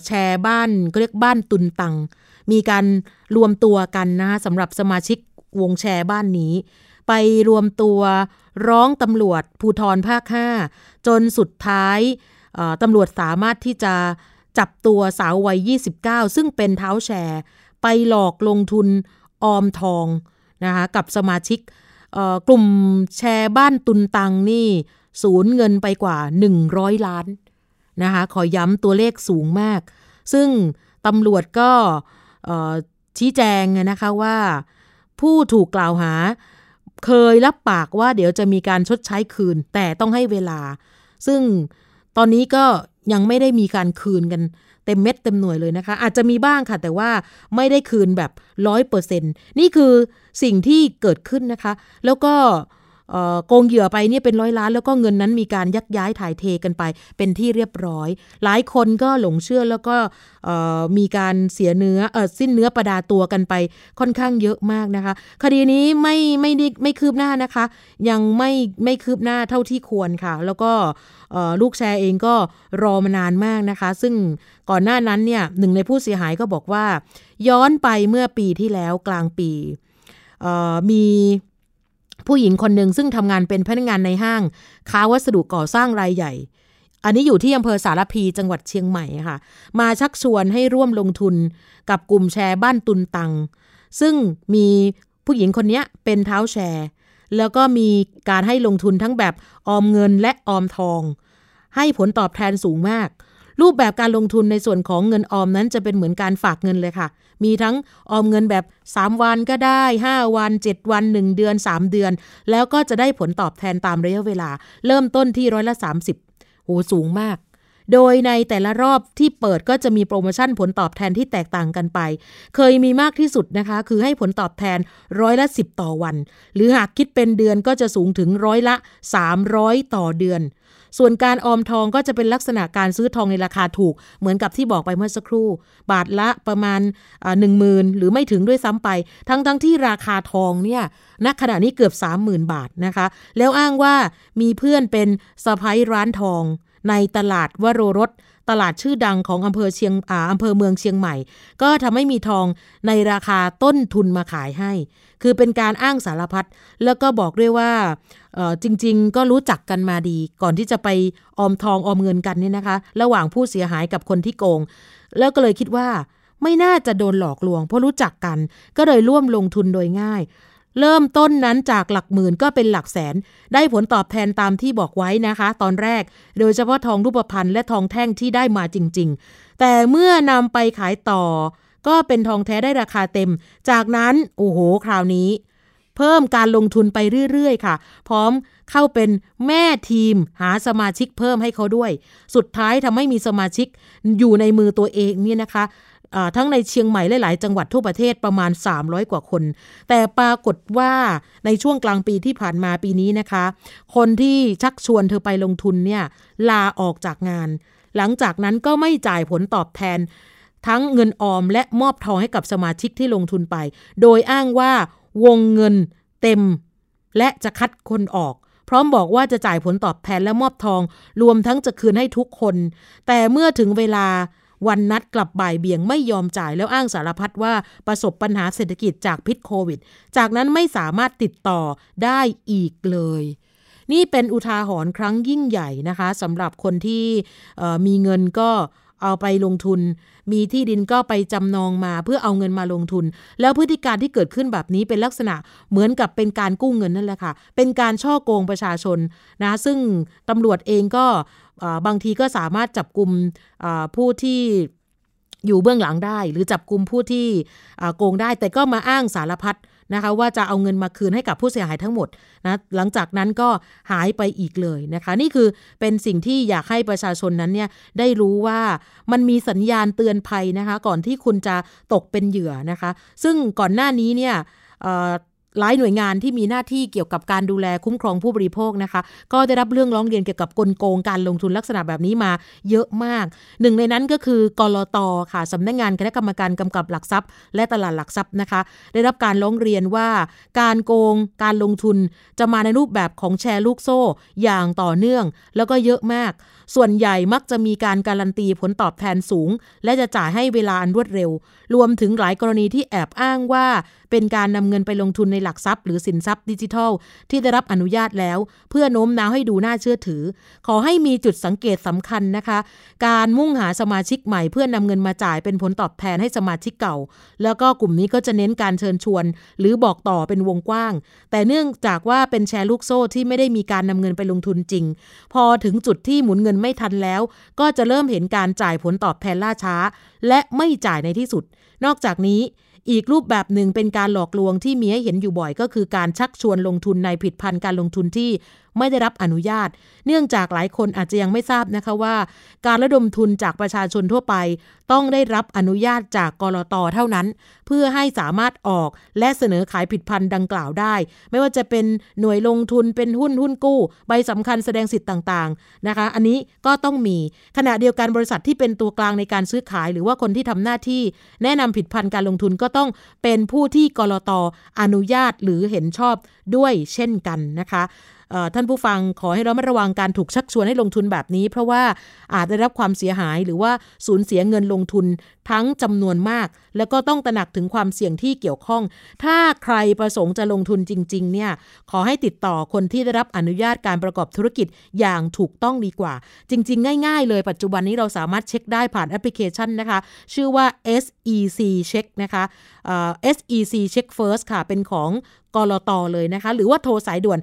แชร์บ้านก็เรียกบ้านตุนตัง มีการรวมตัวกันนะะสำหรับสมาชิกวงแชร์บ้านนี้ ไปรวมตัวร้องตำรวจภูทรภาค 5 จนสุดท้ายตำรวจสามารถที่จะจับตัวสาววัย 29 ซึ่งเป็นเท้าแชร์ ไปหลอกลงทุนออมทองนะคะกับสมาชิกกลุ่มแชร์บ้านตุนตังนี่สูญเงินไปกว่า 100 ล้านนะคะขอย้ำตัวเลขสูงมาก ซึ่งตำรวจก็ชี้แจงนะคะว่า ผู้ถูกกล่าวหา เคยรับปากว่าเดี๋ยวจะมีการชดใช้คืน แต่ต้องให้เวลา ซึ่งตอนนี้ก็ยังไม่ได้มีการคืนกันเต็มเม็ดเต็มหน่วยเลยนะคะ อาจจะมีบ้างค่ะ แต่ว่าไม่ได้คืนแบบร้อยเปอร์เซ็นต์นี่คือสิ่งที่เกิดขึ้นนะคะ แล้วก็ โกงเหยื่อไปเนี่ยเป็นร้อยล้าน แล้วก็เงินนั้นมีการยักย้ายถ่ายเทกันไป เป็นที่เรียบร้อย หลายคนก็หลงเชื่อแล้วก็มีการเสียเนื้ออสิ้นเนื้อประดาตัวกันไปค่อนข้างเยอะมากนะคะ คดีนี้ไม่ไม่ได้ไม่คืบหน้านะคะ ยังไม่ไม่คืบหน้าเท่าที่ควรค่ะ แล้วก็ลูกแชร์เองก็รอมานานมากนะคะ ซึ่งก่อนหน้านั้นเนี่ยหนึ่งในผู้เสียหายก็บอกว่า ย้อนไปเมื่อปีที่แล้วกลางปีมี ผู้หญิงคนหนึ่งซึ่งทำงานเป็นพนักงานในห้าง ค้าวัสดุก่อสร้างรายใหญ่ อันนี้อยู่ที่อำเภอสารพีจังหวัดเชียงใหม่ค่ะ มาชักชวนให้ร่วมลงทุนกับกลุ่มแชร์บ้านตุนตัง ซึ่งมีผู้หญิงคนนี้เป็นเท้าแชร์ แล้วก็มีการให้ลงทุนทั้งแบบออมเงินและออมทอง ให้ผลตอบแทนสูงมาก รูปแบบการลงทุนในส่วนของเงินออมนั้นจะเป็นเหมือนการฝากเงินเลยค่ะ มีทั้งออมเงินแบบ 3 วันก็ได้ 5 วัน 7 วัน 1 เดือน 3 เดือน แล้วก็จะได้ผลตอบแทนตามระยะเวลา เริ่มต้นที่ร้อยละ 30โหสูงมาก โดยในแต่ละรอบที่เปิดก็จะมีโปรโมชั่นผลตอบแทนที่แตกต่างกันไป เคยมีมากที่สุดนะคะ คือให้ผลตอบแทนร้อยละ 10 ต่อวัน หรือหากคิดเป็นเดือนก็จะสูงถึงร้อยละ 300 ต่อเดือน ส่วนการออมทองก็จะเป็นลักษณะการซื้อทองในราคาถูก เหมือนกับที่บอกไปเมื่อสักครู่ บาทละประมาณหนึ่งหมื่นหรือไม่ถึงด้วยซ้ำไป ทั้งทั้งที่ราคาทองเนี่ยณขณะนี้เกือบ 30,000 บาทนะคะ แล้วอ้างว่ามีเพื่อนเป็นสะพ้ายร้านทองในตลาดวโรรสตลาดชื่อดังของอำเภอเชียงอาอำเภอเมืองเชียงใหม่ ก็ทำให้มีทองในราคาต้นทุนมาขายให้ คือเป็นการอ้างสารพัดแล้วก็บอกด้วยว่า จริง ๆ ก็รู้จักกันมาดี ก่อนที่จะไปออมทองออมเงินกันเนี่ยนะคะ ระหว่างผู้เสียหายกับคนที่โกง แล้วก็เลยคิดว่าไม่น่าจะโดนหลอกลวง เพราะรู้จักกัน ก็เลยร่วมลงทุนโดยง่าย เริ่มต้นนั้นจากหลักหมื่นก็เป็นหลักแสน ได้ผลตอบแทนตามที่บอกไว้นะคะ ตอนแรก โดยเฉพาะทองรูปพรรณและทองแท่งที่ได้มาจริง ๆ แต่เมื่อนำไปขายต่อ ก็เป็นทองแท้ได้ราคาเต็ม จากนั้นโอ้โหคราวนี้ เพิ่มการลงทุนไปเรื่อยๆ ค่ะ พร้อมเข้าเป็นแม่ทีมหาสมาชิกเพิ่มให้เขาด้วย สุดท้ายทำให้มีสมาชิกอยู่ในมือตัวเองเนี่ยนะคะทั้งในเชียงใหม่หลายจังหวัดทั่วประเทศประมาณ 300 กว่าคน แต่ปรากฏว่าในช่วงกลางปีที่ผ่านมาปีนี้นะคะ คนที่ชักชวนเธอไปลงทุนเนี่ยลาออกจากงาน หลังจากนั้นก็ไม่จ่ายผลตอบแทน ทั้งเงินออมและมอบทองให้กับสมาชิกที่ลงทุนไป โดยอ้างว่า วงเงินเต็ม และจะคัดคนออก พร้อมบอกว่าจะจ่ายผลตอบแทนและมอบทอง รวมทั้งจะคืนให้ทุกคน แต่เมื่อถึงเวลาวันนัดกลับบ่ายเบี่ยงไม่ยอมจ่ายแล้วอ้างสารพัดว่าประสบปัญหาเศรษฐกิจจากพิษโควิด จากนั้นไม่สามารถติดต่อได้อีกเลย นี่เป็นอุทาหรณ์ครั้งยิ่งใหญ่นะคะสำหรับคนที่มีเงินก็ เอาไปลงทุน มีที่ดินก็ไปจำนองมาเพื่อเอาเงินมาลงทุน แล้วพฤติการที่เกิดขึ้นแบบนี้เป็นลักษณะเหมือนกับเป็นการกู้เงินนั่นแหละค่ะ เป็นการช่อโกงประชาชนนะซึ่งตำรวจเองก็บางทีก็สามารถจับกลุ่มผู้ที่อยู่เบื้องหลังได้ หรือจับกลุ่มผู้ที่โกงได้ แต่ก็มาอ้างสารพัด นะคะว่าจะเอาเงินมาคืนให้กับผู้เสียหายทั้งหมดนะหลังจากนั้นก็หายไปอีกเลยนะคะ นี่คือเป็นสิ่งที่อยากให้ประชาชนนั้นเนี่ยได้รู้ว่ามันมีสัญญาณเตือนภัยนะคะ ก่อนที่คุณจะตกเป็นเหยื่อนะคะ ซึ่งก่อนหน้านี้เนี่ย หลายหน่วยงานที่มีหน้าที่เกี่ยวกับการดูแลคุ้มครองผู้บริโภคนะคะ ก็ได้รับเรื่องร้องเรียนเกี่ยวกับกลโกงการลงทุนลักษณะแบบนี้มาเยอะมาก หนึ่งในนั้นก็คือกรอตค่ะสำนักงงานคณะกรรมการกำกับหลักทรัพย์ และตลาดหลักทรัพย์นะคะ ได้รับการร้องเรียนว่าการโกงการลงทุนจะมาในรูปแบบของแชร์ลูกโซ่อย่างต่อเนื่อง แล้วก็เยอะมาก ส่วนใหญ่มักจะมีการการันตีผลตอบแทนสูง และจะจ่ายให้เวลาอันรวดเร็ว รวมถึงหลายกรณีที่แอบอ้างว่า เป็นการนำเงินไปลงทุนในหลักทรัพย์ หรือสินทรัพย์ดิจิทัล ที่ได้รับอนุญาตแล้ว เพื่อโน้มน้าวให้ดูน่าเชื่อถือ ขอให้มีจุดสังเกตสำคัญนะคะ การมุ่งหาสมาชิกใหม่เพื่อนำเงินมาจ่ายเป็นผลตอบแทนให้สมาชิกเก่า แล้วก็กลุ่มนี้ก็จะเน้นการเชิญชวน หรือบอกต่อเป็นวงกว้าง แต่เนื่องจากว่าเป็นแชร์ลูกโซ่ที่ไม่ได้มีการนำเงินไปลงทุนจริง พอถึงจุดที่หมุนเงินไม่ทันแล้ว ก็จะเริ่มเห็นการจ่ายผลตอบแทนล่าช้า และไม่จ่ายในที่สุด นอกจากนี้อีกรูปแบบหนึ่งเป็นการหลอกลวงที่มีให้เห็นอยู่บ่อยก็คือการชักชวนลงทุนในผิดพันธ์การลงทุนที่ ไม่ได้รับอนุญาต เนื่องจากหลายคนอาจจะยังไม่ทราบนะคะว่า การระดมทุนจากประชาชนทั่วไป ต้องได้รับอนุญาตจากกรตเท่านั้น เพื่อให้สามารถออกและเสนอขายผิดพันธ์ดังกล่าวได้ ไม่ว่าจะเป็นหน่วยลงทุนเป็นหุ้นหุ้นกู้ ใบสำคัญแสดงสิทธิ์ต่างๆนะคะ อันนี้ก็ต้องมีขณะเดียวกันบริษัทที่เป็นตัวกลางในการซื้อขาย หรือว่าคนที่ทำหน้าที่ แนะนำผิดพันธ์การลงทุนก็ต้องเป็นผู้ที่กรตอนุญาตหรือเห็นชอบด้วยเช่นกันนะคะ ท่านผู้ฟังขอให้เราไม่ระวังการถูกชักชวนให้ลงทุนแบบนี้ เพราะว่าอาจได้รับความเสียหายหรือว่าสูญเสียเงินลงทุน ทั้งจำนวนมาก แล้วก็ต้องตระหนักถึงความเสี่ยงที่เกี่ยวข้อง ถ้าใครประสงค์จะลงทุนจริง ๆ เนี่ย ขอให้ติดต่อคนที่ได้รับอนุญาตการประกอบธุรกิจอย่างถูกต้องดีกว่า จริง ๆ ง่าย ๆ เลยปัจจุบันนี้เราสามารถเช็คได้ผ่านแอปพลิเคชันนะคะ ชื่อว่า SEC Check นะคะ SEC Check First ค่ะ เป็นของกรตเลยนะคะ หรือว่าโทรสายด่วน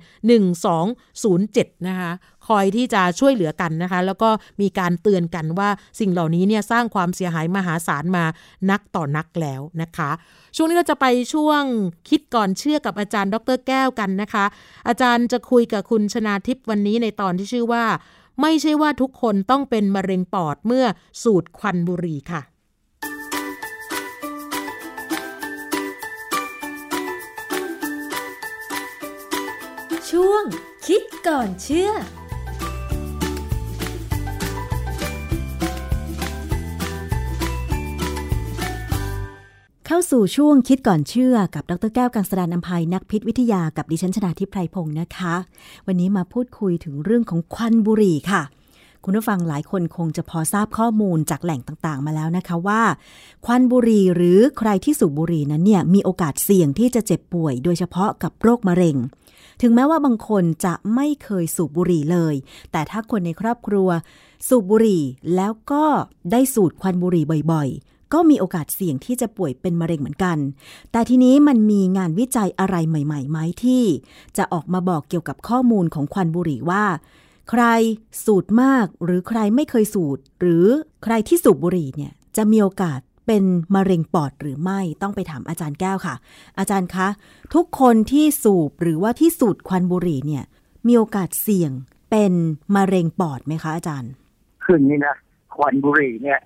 1207 นะคะ คอยที่จะช่วยเหลือกันนะคะ แล้วก็มีการเตือนกันว่าสิ่งเหล่านี้เนี่ยสร้างความเสียหายมหาศาลมานักต่อนักแล้วนะคะ ช่วงนี้เราจะไปช่วงคิดก่อนเชื่อกับอาจารย์ ดรแก้วกันนะคะ อาจารย์จะคุยกับคุณชนาทิพย์วันนี้ในตอนที่ชื่อว่า ไม่ใช่ว่าทุกคนต้องเป็นมะเร็งปอดเมื่อสูดควันบุหรี่ค่ะช่วงคิดก่อนเชื่อ เข้าสู่ช่วงคิดก่อนเชื่อกับดรแก้วกังสดานนภัยนักพิษวิทยากับดิฉันชนาทิพไพรพงศ์นะคะ วันนี้มาพูดคุยถึงเรื่องของควันบุหรี่ค่ะ คุณผู้ฟังหลายคนคงจะพอทราบข้อมูลจากแหล่งต่างๆ มาแล้วนะคะว่า ควันบุหรี่หรือใครที่สูบบุหรี่นั้นเนี่ยมีโอกาสเสี่ยงที่จะเจ็บป่วย โดยเฉพาะกับโรคมะเร็ง ถึงแม้ว่าบางคนจะไม่เคยสูบบุหรี่เลย แต่ถ้าคนในครอบครัว สูบบุหรี่แล้วก็ได้สูดควันบุหรี่บ่อย ก็มีโอกาสเสี่ยงที่จะป่วยเป็นมะเร็งเหมือนกัน แต่ทีนี้มันมีงานวิจัยอะไรใหม่ๆไหมที่ จะออกมาบอกเกี่ยวกับข้อมูลของควันบุหรี่ว่า ใครสูดมากหรือใครไม่เคยสูดหรือใครที่สูบบุหรี่เนี่ยจะมีโอกาสเป็นมะเร็งปอดหรือไม่ต้องไปถามอาจารย์แก้วค่ะ อาจารย์คะ ทุกคนที่สูบหรือว่าที่สูดควันบุหรี่เนี่ยมีโอกาสเสี่ยงเป็นมะเร็งปอดไหมคะอาจารย์ คืออย่างนี้นะควันบุหรี่เนี่ย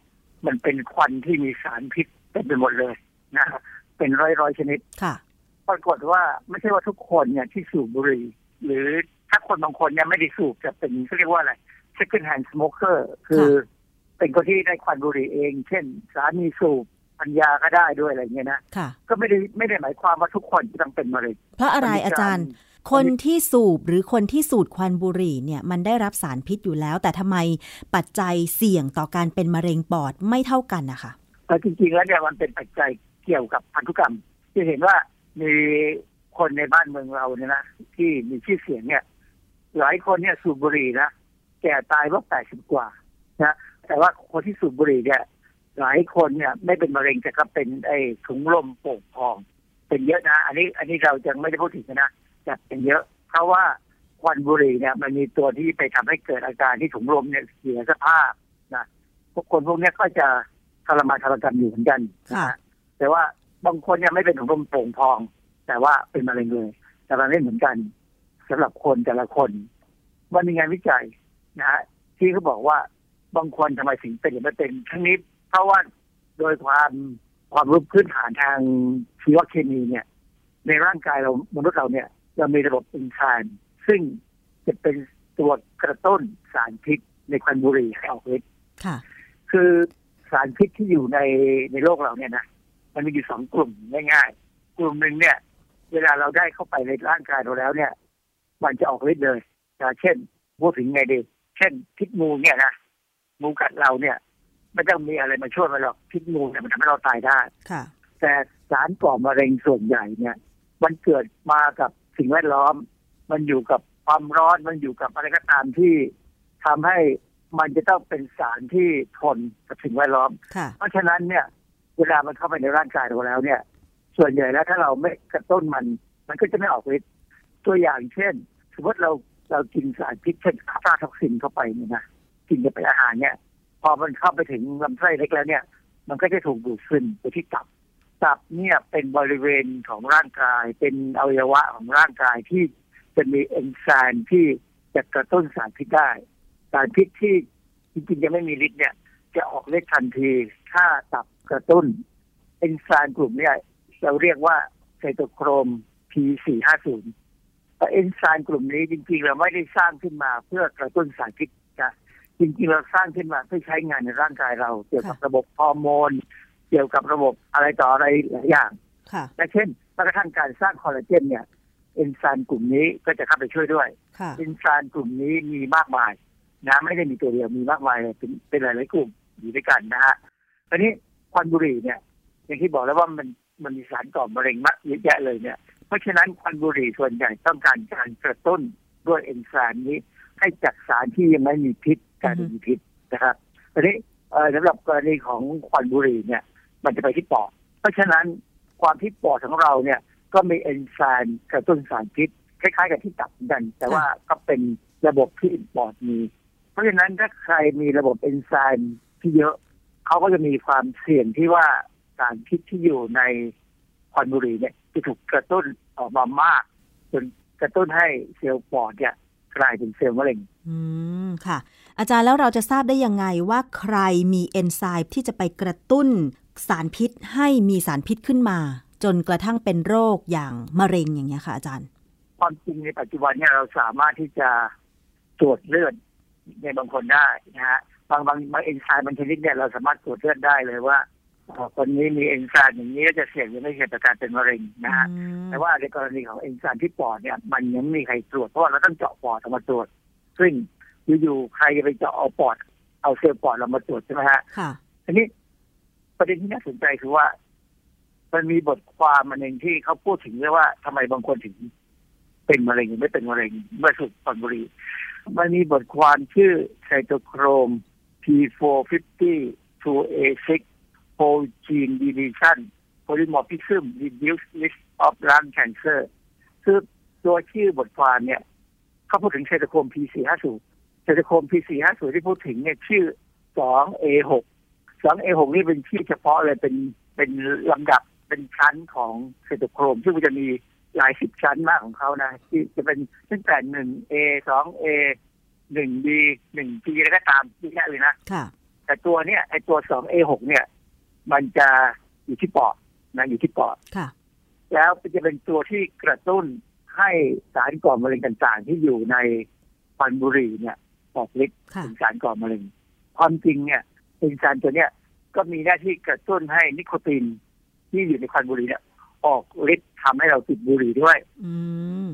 มันเป็นควันที่มีสารพิษเต็มไปหมดเลยนะเป็นร้อยร้อยๆชนิดค่ะปรากฏว่าไม่ใช่ว่าทุกคนเนี่ยที่สูบบุหรี่หรือถ้าคนบางคนเนี่ยไม่ได้สูบจะเป็นเขาเรียกว่าอะไร second hand smoker คือเป็นคนที่ได้ควันบุหรี่เอง เช่น สามีสูบปัญญาก็ได้ด้วยอะไรเงี้ยนะค่ะก็ไม่ได้ไม่ได้หมายความว่าทุกคนจะต้องเป็นมะเร็งเพราะอะไรมันมีการอาจารย์ คนที่สูบหรือคนที่สูดควันบุหรี่เนี่ยมันได้รับสารพิษอยู่แล้ว แต่ทำไมปัจจัยเสี่ยงต่อการเป็นมะเร็งปอดไม่เท่ากันนะคะแต่จริงๆแล้วเนี่ยมันเป็นปัจจัยเกี่ยวกับพันธุกรรมจะเห็นว่ามีคนในบ้านเมืองเราเนี่ยนะที่มีชื่อเสียงเนี่ย หลายคนเนี่ยสูบบุหรี่นะแก่ตายเพราแปดสิบกว่านะแต่ว่าคนที่สูบบุหรี่เนี่ย หลายคนเนี่ย ไม่เป็นมะเร็งแต่ก็เป็นไอ้ถุงลมโป่งพอง เป็นเยอะนะ อันนี้ อันนี้เรายังไม่ได้พูดถึงนะ แต่เป็นเยอะ เพราะว่าควันบุหรี่เนี่ย มันมีตัวที่ไปทำให้เกิดอาการที่ถุงลมเนี่ยเสียสภาพนะพวกคนพวกเนี้ยก็จะทรมานทรกรรมอยู่เหมือนกันนะค่ะฮะแต่ว่าบางคนเนี่ยไม่เป็นถุงลมโป่งพอง แต่ว่าเป็นมะเร็งเลย แต่มันไม่เหมือนกันสำหรับคนแต่ละคนมันมีงานวิจัยนะฮะที่เขาบอกว่าบางคนทำไมถึงเป็นหรือไม่เป็นทั้งนี้เพราะว่าโดยความความรู้พื้นฐานทางชีวเคมีเนี่ย ในร่างกายเรามนุษย์เราเนี่ย เรามีระบบเอนไซม์ซึ่งจะเป็นตัวกระตุ้นสารพิษในควันบุหรี่ให้ออกฤทธิ์ค่ะคือสารพิษที่อยู่ในในโลกเราเนี่ยนะมันมีอยู่สองกลุ่มง่ายๆ กลุ่มหนึ่งเนี่ย เวลาเราได้เข้าไปในร่างกายเราแล้วเนี่ย มันจะออกฤทธิ์เลยนะเช่นพูดถึงไงดี เช่น พิษงูเนี่ยนะงูกัดเราเนี่ยไม่ต้องมีอะไรมาช่วยมันหรอกพิษงูเนี่ยมันทำให้เราตายได้ค่ะแต่สารก่อมะเร็งส่วนใหญ่เนี่ย มันเกิดมากับ สิ่งแวดล้อม มันอยู่กับความร้อนมันอยู่กับอะไรก็ตามที่ทำให้มันจะต้องเป็นสารที่ทนกับสิ่งแวดล้อมค่ะเพราะฉะนั้นเนี่ย เวลามันเข้าไปในร่างกายเราแล้วเนี่ย ส่วนใหญ่แล้วถ้าเราไม่กระตุ้นมัน มันก็จะไม่ออกฤทธิ์ตัวอย่างเช่น สมมติเราเรากินสารพิษเช่นอัลตราท็อกซินเข้าไปเนี่ยนะกินจะเป็นอาหารเนี่ย พอมันเข้าไปถึงลำไส้เล็กแล้วเนี่ย มันก็จะถูกดูดซึมไปที่ตับ ตับเนี่ยเป็นบริเวณของร่างกาย เป็นอวัยวะของร่างกายที่จะมีเอนไซม์ที่จะกระตุ้นสารพิษได้ สารพิษที่จริงๆยังไม่มีฤทธิ์เนี่ย จะออกฤทธิ์ทันทีถ้าตับกระตุ้น เอนไซม์กลุ่มนี่ยเราเรียกว่าไซโตโครม P450 แต่เอนไซม์กลุ่มนี้จริงๆ เราไม่ได้สร้างขึ้นมาเพื่อกระตุ้นสารพิษนะจริงๆ เราสร้างขึ้นมาเพื่อใช้งานในร่างกายเรา เกี่ยวกับระบบฮอร์โมน เกี่ยวกับระบบอะไรต่ออะไรหลายอย่างค่ะและเช่นแม้กระทั่งการสร้างคอลลาเจนเนี่ยเอนไซม์กลุ่มนี้ก็จะเข้าไปช่วยด้วยค่ะเอนไซม์กลุ่มนี้มีมากมายนะไม่ได้มีตัวเดียวมีมากมายเลยเป็นเป็นหลายๆกลุ่มอยู่ด้วยกันนะฮะตอนนี้ควันบุหรี่เนี่ย อย่างที่บอกแล้วว่ามันมันมีสารก่อมะเร็งมากเยอะแยะเลยเนี่ย เพราะฉะนั้นควันบุหรี่ส่วนใหญ่ต้องการการกระตุ้นด้วยเอนไซม์นี้ ให้จากสารที่ยังไม่มีพิษกลายเป็นมีพิษนะครับตอนนี้เอ่อสำหรับกรณีของควันบุหรี่เนี่ย มันจะไปที่ปอด เพราะฉะนั้นความที่ปอดของเราเนี่ยก็มีเอนไซม์กระตุ้นสารพิษคล้ายๆกับที่ตับเหมือนกัน แต่ว่าก็เป็นระบบที่ปอดมี เพราะฉะนั้นถ้าใครมีระบบเอนไซม์ที่เยอะเขาก็จะมีความเสี่ยงที่ว่าสารพิษที่อยู่ในควันบุหรี่เนี่ยจะถูกกระตุ้นออกมามากจนกระตุ้นให้เซลล์ปอดเนี่ยกลายเป็นเซลล์มะเร็ง อืม ค่ะ อาจารย์แล้วเราจะทราบได้ยังไงว่าใครมีเอนไซม์ที่จะไปกระตุ้น สารพิษให้มีสารพิษขึ้นมา จนกระทั่งเป็นโรคอย่างมะเร็งอย่างเงี้ยค่ะอาจารย์ ความจริงในปัจจุบันเนี่ยเราสามารถที่จะตรวจเลือดในบางคนได้นะฮะบางบางบางเอนไซม์บางชนิดเนี่ยเราสามารถตรวจเลือดได้เลยว่าเอ่อคนนี้มีเอนไซม์อย่างนี้จะเสี่ยงหรือไม่เสี่ยงต่อการเป็นมะเร็งนะฮะอืมแต่ว่าในกรณีของเอนไซม์ที่ปอดเนี่ย มันยังไม่มีใครตรวจเพราะว่าเราต้องเจาะปอดออกมาตรวจ ซึ่งอยู่ๆใครจะไปเจาะเอาปอด เอาเซลล์ปอดเรามาตรวจใช่ไหมฮะค่ะทีนี้ ประเด็นที่น่าสนใจคือว่า มันมีบทความมันเองที่เขาพูดถึงเรื่องว่าทำไมบางคนถึง เป็นมะเร็งหรือไม่เป็นมะเร็งเมื่อสูบควันบุรีมันมีบทความชื่อไซโตโครม P450 2A6 whole gene deletion polymorphism reduce risk of lung cancer คือตัวชื่อบทความเนี่ยเขาพูดถึงไซโตโครม P450 ไซโตโครม P450 ที่พูดถึงเนี่ยชื่อ 2A6 2A6 นี่เป็นชื่อเฉพาะเลยเป็นเป็นลำดับเป็นชั้นของไซโตโครม ซึ่งมันจะมีหลายสิบชั้นมากของเขานะที่จะเป็นตั้งแต่หนึ่ง A สอง A หนึ่ง B หนึ่ง G อะไรก็ตามที่แค่เลยนะค่ะแต่ตัวเนี้ยไอตัวสอง A6 เนี่ย มันจะอยู่ที่ปอดนะอยู่ที่ปอดค่ะแล้วจะเป็นตัวที่กระตุ้นให้สารก่อมะเร็งต่างๆ ที่อยู่ในควันบุหรี่เนี่ยออกฤทธิ์ค่ะเป็นสารก่อมะเร็งความจริงเนี่ย เอนไซม์ตัวเนี้ยก็มีหน้าที่กระตุ้นให้นิโคตินที่อยู่ในควันบุหรี่เนี่ย ออกฤทธิ์ทำให้เราติดบุหรี่ด้วยอืม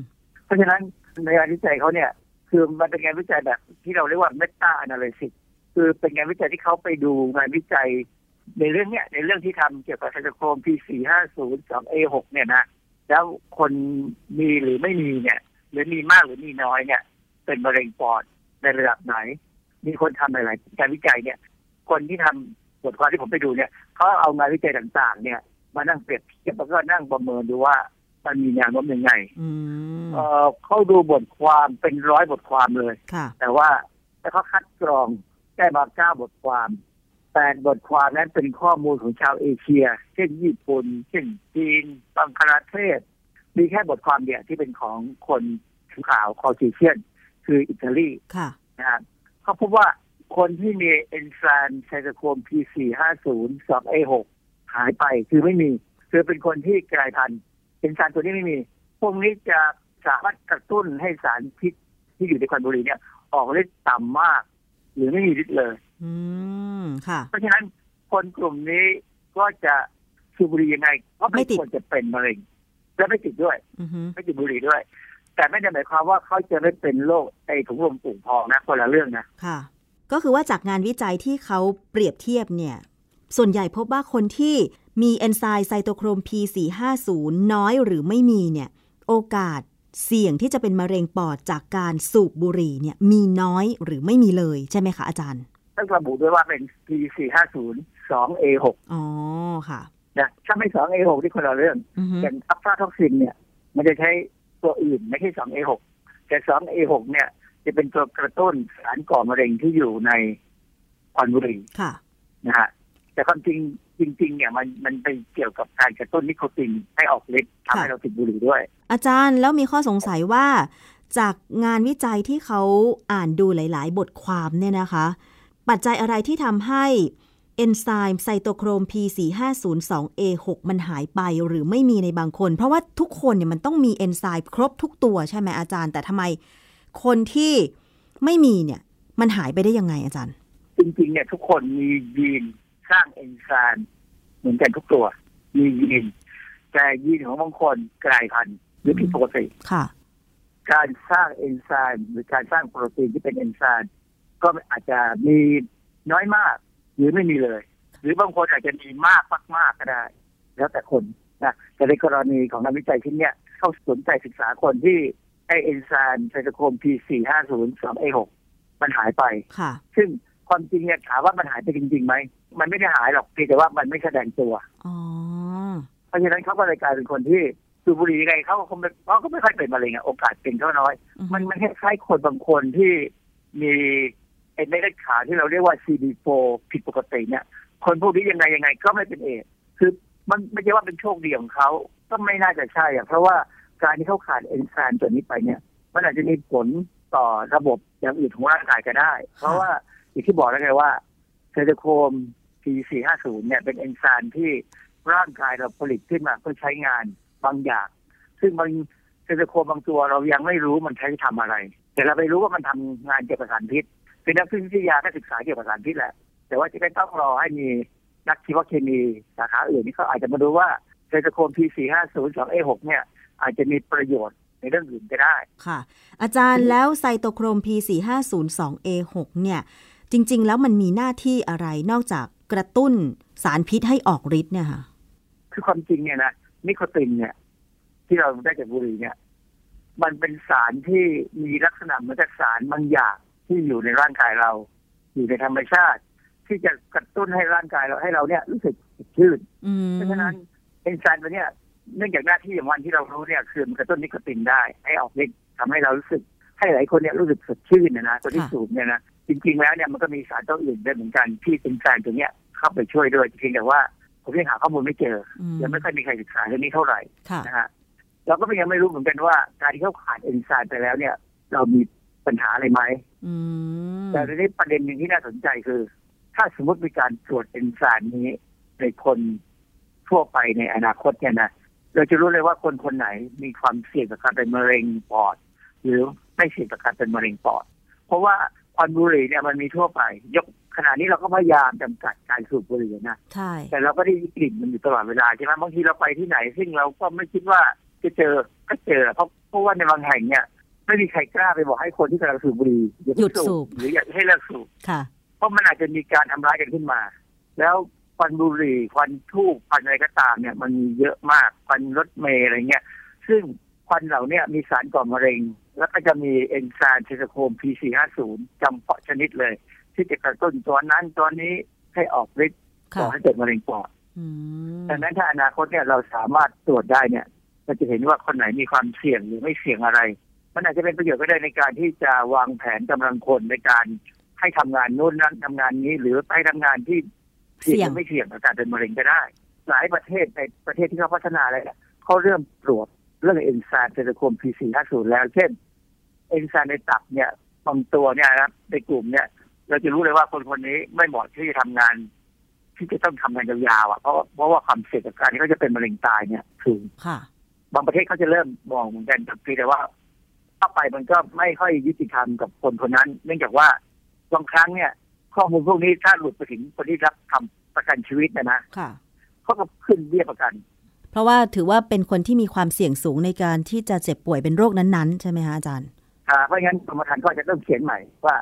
เพราะฉะนั้นในงานวิจัยเขาเนี่ย คือมันเป็นงานวิจัยแบบที่เราเรียกว่าเมตา a นาลิซิสคือเป็นงานวิจัยที่เขาไปดูงานวิจัย ในเรื่องเนี้ยในเรื่องที่ทำเกี่ยวกับไซโตโครม P450 2A6 เนี่ยนะแล้วคนมีหรือไม่มีเนี่ย หรือมีมากหรือมีน้อยเนี่ย เป็นมะเร็งปอดในระดับไหน มีคนทำหลายๆการวิจัยเนี่ย คนที่ทำบทความที่ผมไปดูเนี่ยเขาเอางานวิจัยต่างๆ เนี่ย มานั่งเปรียบเทียบแล้วก็นั่งประเมินดูว่ามันมีแนวโน้มยังไงอืมเอ่อเขาดูบทความเป็นร้อยบทความเลยค่ะแต่ว่าแต่เขาคัดกรองได้มาเก้าบทความแปดบทความนั้นเป็นข้อมูลของชาวเอเชีย เช่นญี่ปุ่น เช่นจีนบังคลาเทศ มีแค่บทความเดียวที่เป็นของคนผิวขาวคอจิเชียน คืออิตาลีค่ะนะครับเขาพบว่า คนที่มีเอนไซม์ไซโตโครม P450 2A6 หายไปคือไม่มี คือเป็นคนที่กลายพันธุ์เอนไซม์ตัวนี้ไม่มี พวกนี้จะสามารถกระตุ้นให้สารพิษที่อยู่ในควันบุหรี่เนี่ย ออกฤทธิ์ต่ำมาก หรือไม่มีฤทธิ์เลย อืมค่ะ เพราะฉะนั้นคนกลุ่มนี้ก็จะสูบบุหรี่ยังไง ก็ไม่ไม่ติดควรจะเป็นมะเร็ง และไม่ติดด้วยอือฮึไม่ติดบุหรี่ด้วย แต่ไม่ได้หมายความว่าเขาจะไม่เป็นโรคไอถุงลมปุ่งพองนะคนละเรื่องนะค่ะ ก็คือว่าจากงานวิจัยที่เขาเปรียบเทียบเนี่ย ส่วนใหญ่พบว่าคนที่มีเอนไซม์ไซโตโครม P450 น้อยหรือไม่มีเนี่ย โอกาสเสี่ยงที่จะเป็นมะเร็งปอดจากการสูบบุหรี่เนี่ย มีน้อยหรือไม่มีเลยใช่ไหมคะอาจารย์ต้องระบุด้วยว่าเป็น P450 2A6 อ๋อค่ะนะถ้าไม่ 2A6 ที่คนละเรื่องอือฮึอย่างอะฟลาท็อกซินเนี่ย มันจะใช้ตัวอื่นไม่ใช่ 2A6 แต่ 2A6 เนี่ย จะเป็นตัวกระตุ้นสารก่อมะเร็งที่อยู่ในควันบุหรี่ค่ะนะฮะแต่ความจริงจริงๆเนี่ยมันมันไปเกี่ยวกับการกระตุ้นนิโคตินให้ออกฤทธิ์ทำให้ค่ะเราติดบุหรี่ด้วย อาจารย์แล้วมีข้อสงสัยว่า จากงานวิจัยที่เขาอ่านดูหลาย ๆ บทความเนี่ยนะคะ ปัจจัยอะไรที่ทำให้เอนไซม์ไซโตโครม P450-2A6 มันหายไปหรือไม่มีในบางคน เพราะว่าทุกคนเนี่ยมันต้องมีเอนไซม์ครบทุกตัวใช่ไหมอาจารย์ แต่ทำไม คนที่ไม่มีเนี่ย มันหายไปได้ยังไงอาจารย์ จริงๆ เนี่ยทุกคนมียีนสร้างเอนไซม์เหมือนกันทุกตัว มียีน แต่ยีนของบางคนกลายพันธุ์หรือผิดปกติค่ะ การสร้างเอนไซม์หรือการสร้างโปรตีนที่เป็นเอนไซม์ก็อาจจะมีน้อยมาก หรือไม่มีเลย หรือบางคนอาจจะมีมากมากๆก็ได้ แล้วแต่คนนะแต่ในกรณีของนักวิจัยที่เนี้ยเขาสนใจศึกษาคนที่ ไอเอนไซม์ไซโตโครม P450 2A6 มันหายไป ค่ะ ซึ่งความจริงเนี่ยถามว่ามันหายไปจริงๆไหม มันไม่ได้หายหรอกเพียงแต่ว่ามันไม่แสดงตัว อ๋อ เพราะฉะนั้นเขาก็เลยกลายเป็นคนที่สูบบุหรี่ยังไงเขาก็คงไม่เขาก็ไม่ค่อยเป็นมะเร็งอะโอกาสเป็นเขาน้อยอือฮึมันมันคล้ายๆคนบางคนที่มีไอ้เม็ดเลือดขาวที่เราเรียกว่า CD4 ผิดปกติเนี่ย คนพวกนี้ยังไงยังไงก็ไม่เป็นเอดส์คือมันไม่ใช่ว่าเป็นโชคดีของเขาก็ไม่น่าจะใช่อะเพราะว่า การที่เขาขาดเอนไซม์ตัวนี้ไปเนี่ย มันอาจจะมีผลต่อระบบอย่างอื่นของร่างกายก็ได้ เพราะว่าอย่างที่บอกแล้วไงว่าไซโตโครม P450 เนี่ยเป็นเอนไซม์ที่ร่างกายเราผลิตขึ้นมาเพื่อใช้งานบางอย่าง ซึ่งบางไซโตโครมบางตัวเรายังไม่รู้มันใช้ทำอะไร แต่เราไปรู้ว่ามันทำงานเกี่ยวกับสารพิษเป็นนักวิทยาก็ศึกษาเกี่ยวกับสารพิษแหละ แต่ว่าจะไม่ต้องรอให้มีนักชีวเคมีสาขาอื่นนี่เขาอาจจะมาดูว่าไซโตโครม P450 2A6 เนี่ย อาจจะมีประโยชน์ในในเรื่องอื่นก็ได้ค่ะ อาจารย์แล้วไซโตโครม P4502A6 เนี่ย จริง ๆ แล้วมันมีหน้าที่อะไรนอกจากกระตุ้นสารพิษให้ออกฤทธิ์เนี่ยค่ะ คือความจริงเนี่ยนะนิโคตินเนี่ย ที่เราได้จากบุหรี่เนี่ย มันเป็นสารที่มีลักษณะเหมือนกับสารบางอย่างที่อยู่ในร่างกายเรา อยู่ในธรรมชาติ ที่จะกระตุ้นให้ร่างกายเราให้เราเนี่ยรู้สึกสดชื่นอืมเพราะฉะนั้นเอนไซม์ตัวเนี้ย เนื่องจากหน้าที่ของมันที่เรารู้เนี่ยคือมันกระตุ้นนิโคตินได้ ให้ออกฤทธิ์ทำให้เรารู้สึก ให้หลายคนเนี่ยรู้สึกสดชื่นนะนะตัวที่สูบเนี่ยนะจริงๆแล้วเนี่ยมันก็มีสารตัวอื่นด้วยเหมือนกันที่เอนไซม์ตัวเนี้ยเข้าไปช่วยด้วยจริงๆแต่ว่าผมยังหาข้อมูลไม่เจออืมยังไม่ค่อยมีใครศึกษาเรื่องนี้เท่าไหร่ค่ะนะฮะเราก็ยังไม่รู้เหมือนกันว่า การที่เขาขาดเอนไซม์ไปแล้วเนี่ย เรามีปัญหาอะไรไหมอืมแต่ทีนี้ประเด็นหนึ่งที่น่าสนใจคือ ถ้าสมมติมีการตรวจเอนไซม์นี้ในคนทั่วไปในอนาคตเนี่ยนะ เราจะรู้เลยว่าคนคนไหนมีความเสี่ยงต่อการเป็นมะเร็งปอด หรือไม่เสี่ยงต่อการเป็นมะเร็งปอด เพราะว่าควันบุหรี่เนี่ยมันมีทั่วไป ยกขณะนี้เราก็พยายามจำกัดการสูบบุหรี่นะใช่แต่เราก็ได้กลิ่นมันอยู่ตลอดเวลาใช่ไหมบางทีเราไปที่ไหน ซึ่งเราก็ไม่คิดว่าจะเจอก็เจอเพราะเพราะว่าในบางแห่งเนี่ยไม่มีใครกล้าไปบอกให้คนที่กำลังสูบบุหรี่อาหยุดเพิ่งสูบหรืออยากให้เลิกสูบค่ะ เพราะมันอาจจะมีการทำร้ายกันขึ้นมา แล้ว ควันบุหรี่ควันทูบควันอะไรก็ตามเนี่ยมันมีเยอะมากควันรถเมล์อะไรเงี้ย ซึ่งควันเหล่าเนี้มีสารก่อมะเร็ง แล้วก็จะมีเอนไซม์เซโคม P450 จำเพาะชนิดเลย ที่จะกระตุ้นตัวนั้นตัวนี้ให้ออกฤทธิ์ค่ะก่อให้เกิดมะเร็งปอดอืมดังนั้นถ้าอนาคตเนี่ยเราสามารถตรวจได้เนี่ยเราจะเห็นว่าคนไหนมีความเสี่ยงหรือไม่เสี่ยงอะไร มันอาจจะเป็นประโยชน์ก็ได้ในการที่จะวางแผนกำลังคนในการให้ทำงานโน้นนั้นทำงานนี้หรือไปทำงานที่ เสี่ยงหรือไม่เสี่ยงต่อการเป็นมะเร็งก็ได้ หลายประเทศในประเทศที่เขาพัฒนาอะไรเนี่ยเขาเริ่มตรวจเรื่องเอนไซม์เซโคม P450 แล้ว เช่น เอนไซม์ในตับเนี่ยบางตัวเนี่ยนะครับในกลุ่มเนี่ยเราจะรู้เลยว่าคนคนนี้ไม่เหมาะที่จะทำงาน ที่จะต้องทำงานยาวๆอะเพราะเพราะว่าความเสี่ยงกับการที่เขาจะเป็นมะเร็งตายเนี่ยสูงค่ะ บางประเทศเขาจะเริ่มมองเหมือนกันแต่เพียงแต่ว่าถ้าไปมันก็ไม่ค่อยยุติธรรมกับคนคนนั้น เนื่องจากว่าบางครั้งเนี่ย ข้อมูลพวกนี้ถ้าหลุดไปถึงคนที่รับทำประกันชีวิตนะนะค่ะเขาก็ขึ้นเบี้ยประกัน เพราะว่าถือว่าเป็นคนที่มีความเสี่ยงสูงในการที่จะเจ็บป่วยเป็นโรคนั้นๆ ใช่ไหมคะอาจารย์อ่าเพราะงั้นกรมธรรม์ก็จะต้องเขียนใหม่ว่า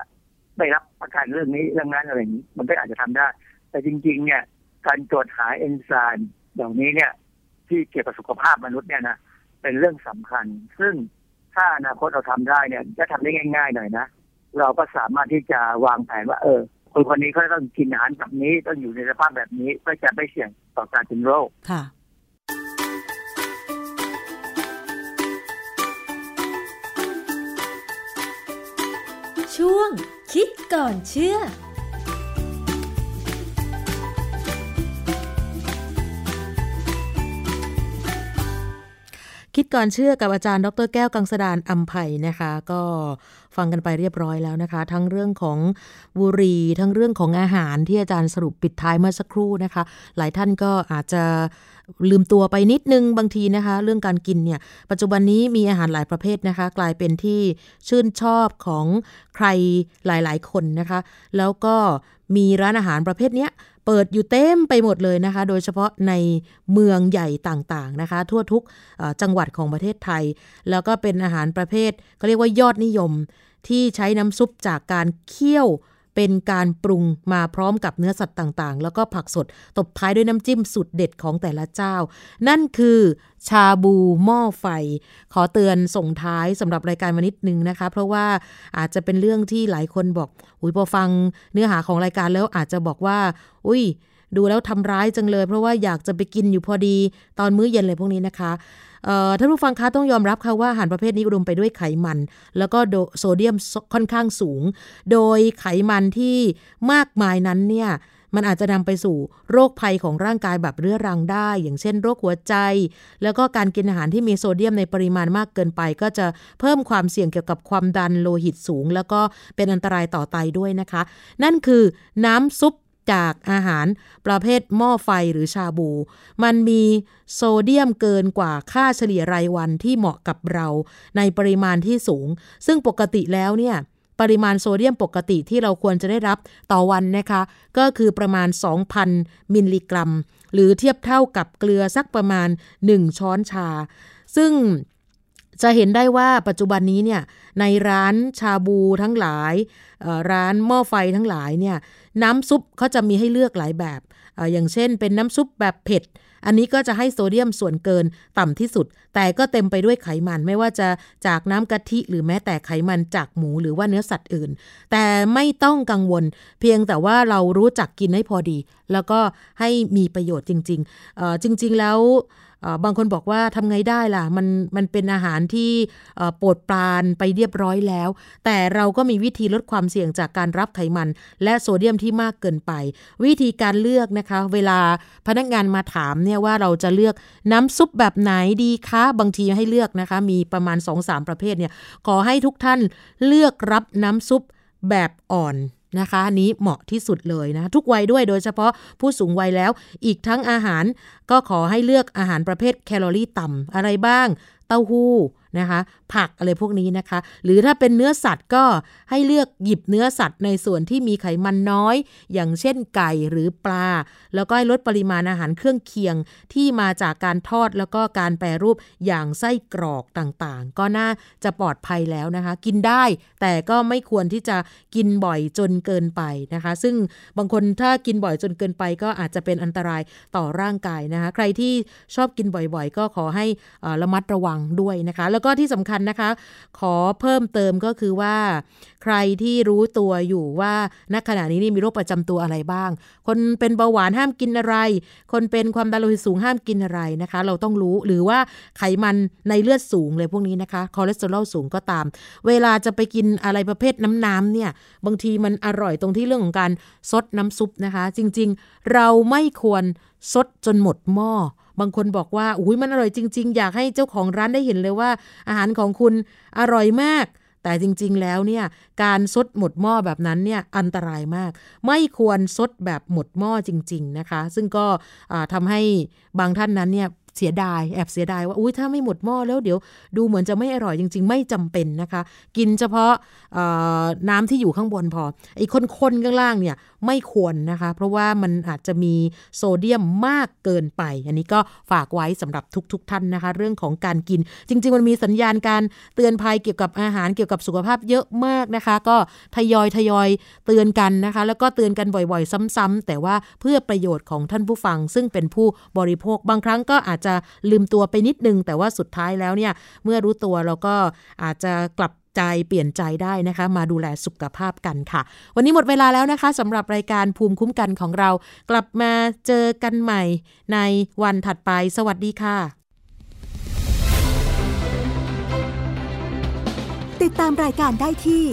ไม่รับประกันเรื่องนี้เรื่องนั้นอะไรอย่างนี้ มันก็อาจจะทำได้ แต่จริง ๆ เนี่ย การตรวจหาเอนไซม์เหล่านี้เนี่ย ที่เกี่ยวกับสุขภาพมนุษย์เนี่ยนะเป็นเรื่องสำคัญ ซึ่งถ้าอนาคตเราทำได้เนี่ยจะทำได้ง่าย ๆ หน่อยนะเราก็สามารถที่จะวางแผนว่า เออ คนคนนี้เขาต้องกินอาหารแบบนี้ต้องอยู่ในสภาพแบบนี้เพื่อจะไม่เสี่ยงต่อการเป็นโรคค่ะช่วงคิดก่อนเชื่อ คิดก่อนเชื่อกับอาจารย์ ดรแก้วกังสดานอัมไผ่นะคะ ก็ ฟังกันไปเรียบร้อยแล้วนะคะ ทั้งเรื่องของบุหรี่ทั้งเรื่องของอาหารที่อาจารย์สรุปปิดท้ายเมื่อสักครู่นะคะ หลายท่านก็อาจจะลืมตัวไปนิดนึงบางทีนะคะ เรื่องการกินเนี่ย ปัจจุบันนี้มีอาหารหลายประเภทนะคะ กลายเป็นที่ชื่นชอบของใครหลาย ๆ คนนะคะ แล้วก็มีร้านอาหารประเภทเนี้ยเปิดอยู่เต็มไปหมดเลยนะคะ โดยเฉพาะในเมืองใหญ่ต่างๆนะคะ ทั่วทุกจังหวัดของประเทศไทย แล้วก็เป็นอาหารประเภทเขาเรียกว่ายอดนิยม ที่ใช้น้ำซุปจากการเคี่ยวเป็นการปรุงมาพร้อมกับเนื้อสัตว์ต่างๆ แล้วก็ผักสด ตบท้ายด้วยน้ำจิ้มสุดเด็ดของแต่ละเจ้า นั่นคือชาบูหม้อไฟ ขอเตือนส่งท้ายสำหรับรายการมานิดนึงนะคะ เพราะว่าอาจจะเป็นเรื่องที่หลายคนบอก อุ้ยพอฟังเนื้อหาของรายการแล้วอาจจะบอกว่า อุ้ย ดูแล้วทำร้ายจังเลย เพราะว่าอยากจะไปกินอยู่พอดี ตอนมื้อเย็นเลยพวกนี้นะคะ ท่านผู้ฟังคะต้องยอมรับค่ะว่าอาหารประเภทนี้อุดมไปด้วยไขมัน แล้วก็โซเดียมค่อนข้างสูง โดยไขมันที่มากมายนั้นเนี่ยมันอาจจะนำไปสู่โรคภัยของร่างกายแบบเรื้อรังได้ อย่างเช่น โรคหัวใจ แล้วก็การกินอาหารที่มีโซเดียมในปริมาณมากเกินไป ก็จะเพิ่มความเสี่ยงเกี่ยวกับความดันโลหิตสูง แล้วก็เป็นอันตรายต่อไตด้วยนะคะ นั่นคือน้ำซุป จากอาหารประเภทหม้อไฟหรือชาบู มันมีโซเดียมเกินกว่าค่าเฉลี่ยรายวันที่เหมาะกับเราในปริมาณที่สูง ซึ่งปกติแล้วเนี่ยปริมาณโซเดียมปกติที่เราควรจะได้รับต่อวันนะคะ ก็คือประมาณ 2,000 มิลลิกรัม หรือเทียบเท่ากับเกลือสักประมาณ 1 ช้อนชา ซึ่งจะเห็นได้ว่าปัจจุบันนี้เนี่ยในร้านชาบูทั้งหลาย ร้านหม้อไฟทั้งหลายเนี่ย น้ำซุปเขาจะมีให้เลือกหลายแบบออย่างเช่น เป็นน้ำซุปแบบเผ็ด อันนี้ก็จะให้โซเดียมส่วนเกินต่ำที่สุด แต่ก็เต็มไปด้วยไขมันไม่ว่าจะจากน้ำกะทิ หรือแม้แต่ไขมันจากหมูหรือว่าเนื้อสัตว์อื่น แต่ไม่ต้องกังวล เพียงแต่ว่าเรารู้จักกินให้พอดี แล้วก็ให้มีประโยชน์จริง ๆ จริง ๆ แล้ว บางคนบอกว่าทำไงได้ล่ะ มันมันเป็นอาหารที่โปรดปรานไปเรียบร้อยแล้ว แต่เราก็มีวิธีลดความเสี่ยงจากการรับไขมัน และโซเดียมที่มากเกินไป วิธีการเลือกนะคะ เวลาพนักงานมาถามเนี่ยว่าเราจะเลือกน้ำซุปแบบไหนดีคะบางทีให้เลือกนะคะ มีประมาณ 2-3 ประเภทเนี่ยขอให้ทุกท่านเลือกรับน้ำซุปแบบอ่อน นะคะนี้เหมาะที่สุดเลยนะ ทุกวัยด้วยโดยเฉพาะผู้สูงวัยแล้ว อีกทั้งอาหารก็ขอให้เลือกอาหารประเภทแคลอรี่ต่ำอะไรบ้าง เต้าหู้ นะคะผักอะไรพวกนี้นะคะ หรือถ้าเป็นเนื้อสัตว์ก็ให้เลือกหยิบเนื้อสัตว์ในส่วนที่มีไขมันน้อย อย่างเช่นไก่หรือปลา แล้วก็ให้ลดปริมาณอาหารเครื่องเคียงที่มาจากการทอดแล้วก็การแปรรูปอย่างไส้กรอกต่างๆ ก็น่าจะปลอดภัยแล้วนะคะ กินได้แต่ก็ไม่ควรที่จะกินบ่อยจนเกินไปนะคะ ซึ่งบางคนถ้ากินบ่อยจนเกินไปก็อาจจะเป็นอันตรายต่อร่างกายนะคะ ใครที่ชอบกินบ่อยๆ ก็ขอให้ระมัดระวังด้วยนะคะแล้วก็ที่สำคัญนะคะ ขอเพิ่มเติมก็คือว่า ใครที่รู้ตัวอยู่ว่าณขณะนี้นี่มีโรคประจำตัวอะไรบ้าง คนเป็นเบาหวานห้ามกินอะไร คนเป็นความดันโลหิตสูงห้ามกินอะไรนะคะ เราต้องรู้หรือว่าไขมันในเลือดสูงเลยพวกนี้นะคะคอเลสเตอรอลสูงก็ตาม เวลาจะไปกินอะไรประเภทน้ำน้ำเนี่ยบางทีมันอร่อยตรงที่เรื่องของการซดน้ำซุปนะคะ จริงๆ เราไม่ควรซดจนหมดหม้อ บางคนบอกว่าอุ้ยมันอร่อยจริง ๆ อยากให้เจ้าของร้านได้เห็นเลยว่า อาหารของคุณอร่อยมาก แต่จริง ๆ แล้วเนี่ยการซดหมดหม้อแบบนั้นเนี่ยอันตรายมาก ไม่ควรซดแบบหมดหม้อจริง ๆ นะคะ ซึ่งก็ทำให้บางท่านนั้นเนี่ย เสียดายแอบเสียดายว่าอุ้ยถ้าไม่หมดหม้อแล้วเดี๋ยวดูเหมือนจะไม่อร่อยจริง ๆ ไม่จำเป็นนะคะ กินเฉพาะน้ำที่อยู่ข้างบนพอไอ้คนๆข้างล่างเนี่ยไม่ควรนะคะ เพราะว่ามันอาจจะมีโซเดียมมากเกินไป อันนี้ก็ฝากไว้สำหรับทุกๆทท่านนะคะ เรื่องของการกินจริง ๆ มันมีสัญญาณการเตือนภัยเกี่ยวกับอาหารเกี่ยวกับสุขภาพเยอะมากนะคะ ก็ทยอยทยอยเตือนกันนะคะ แล้วก็เตือนกันบ่อยๆ ซ้ำๆแต่ว่าเพื่อประโยชน์ของท่านผู้ฟัง ซึ่งเป็นผู้บริโภคบางครั้งก็อาจจะลืมตัวไปนิดนึง แต่ว่าสุดท้ายแล้วเนี่ยเมื่อรู้ตัวเราก็อาจจะกลับใจเปลี่ยนใจได้นะคะ มาดูแลสุขภาพกันค่ะ วันนี้หมดเวลาแล้วนะคะสำหรับรายการภูมิคุ้มกันของเรา กลับมาเจอกันใหม่ในวันถัดไป สวัสดีค่ะ ติดตามรายการได้ที่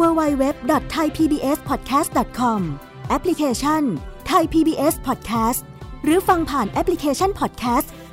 www.thaipbspodcast.com แอปพลิเคชัน Thai PBS Podcast หรือฟังผ่านแอปพลิเคชัน Podcast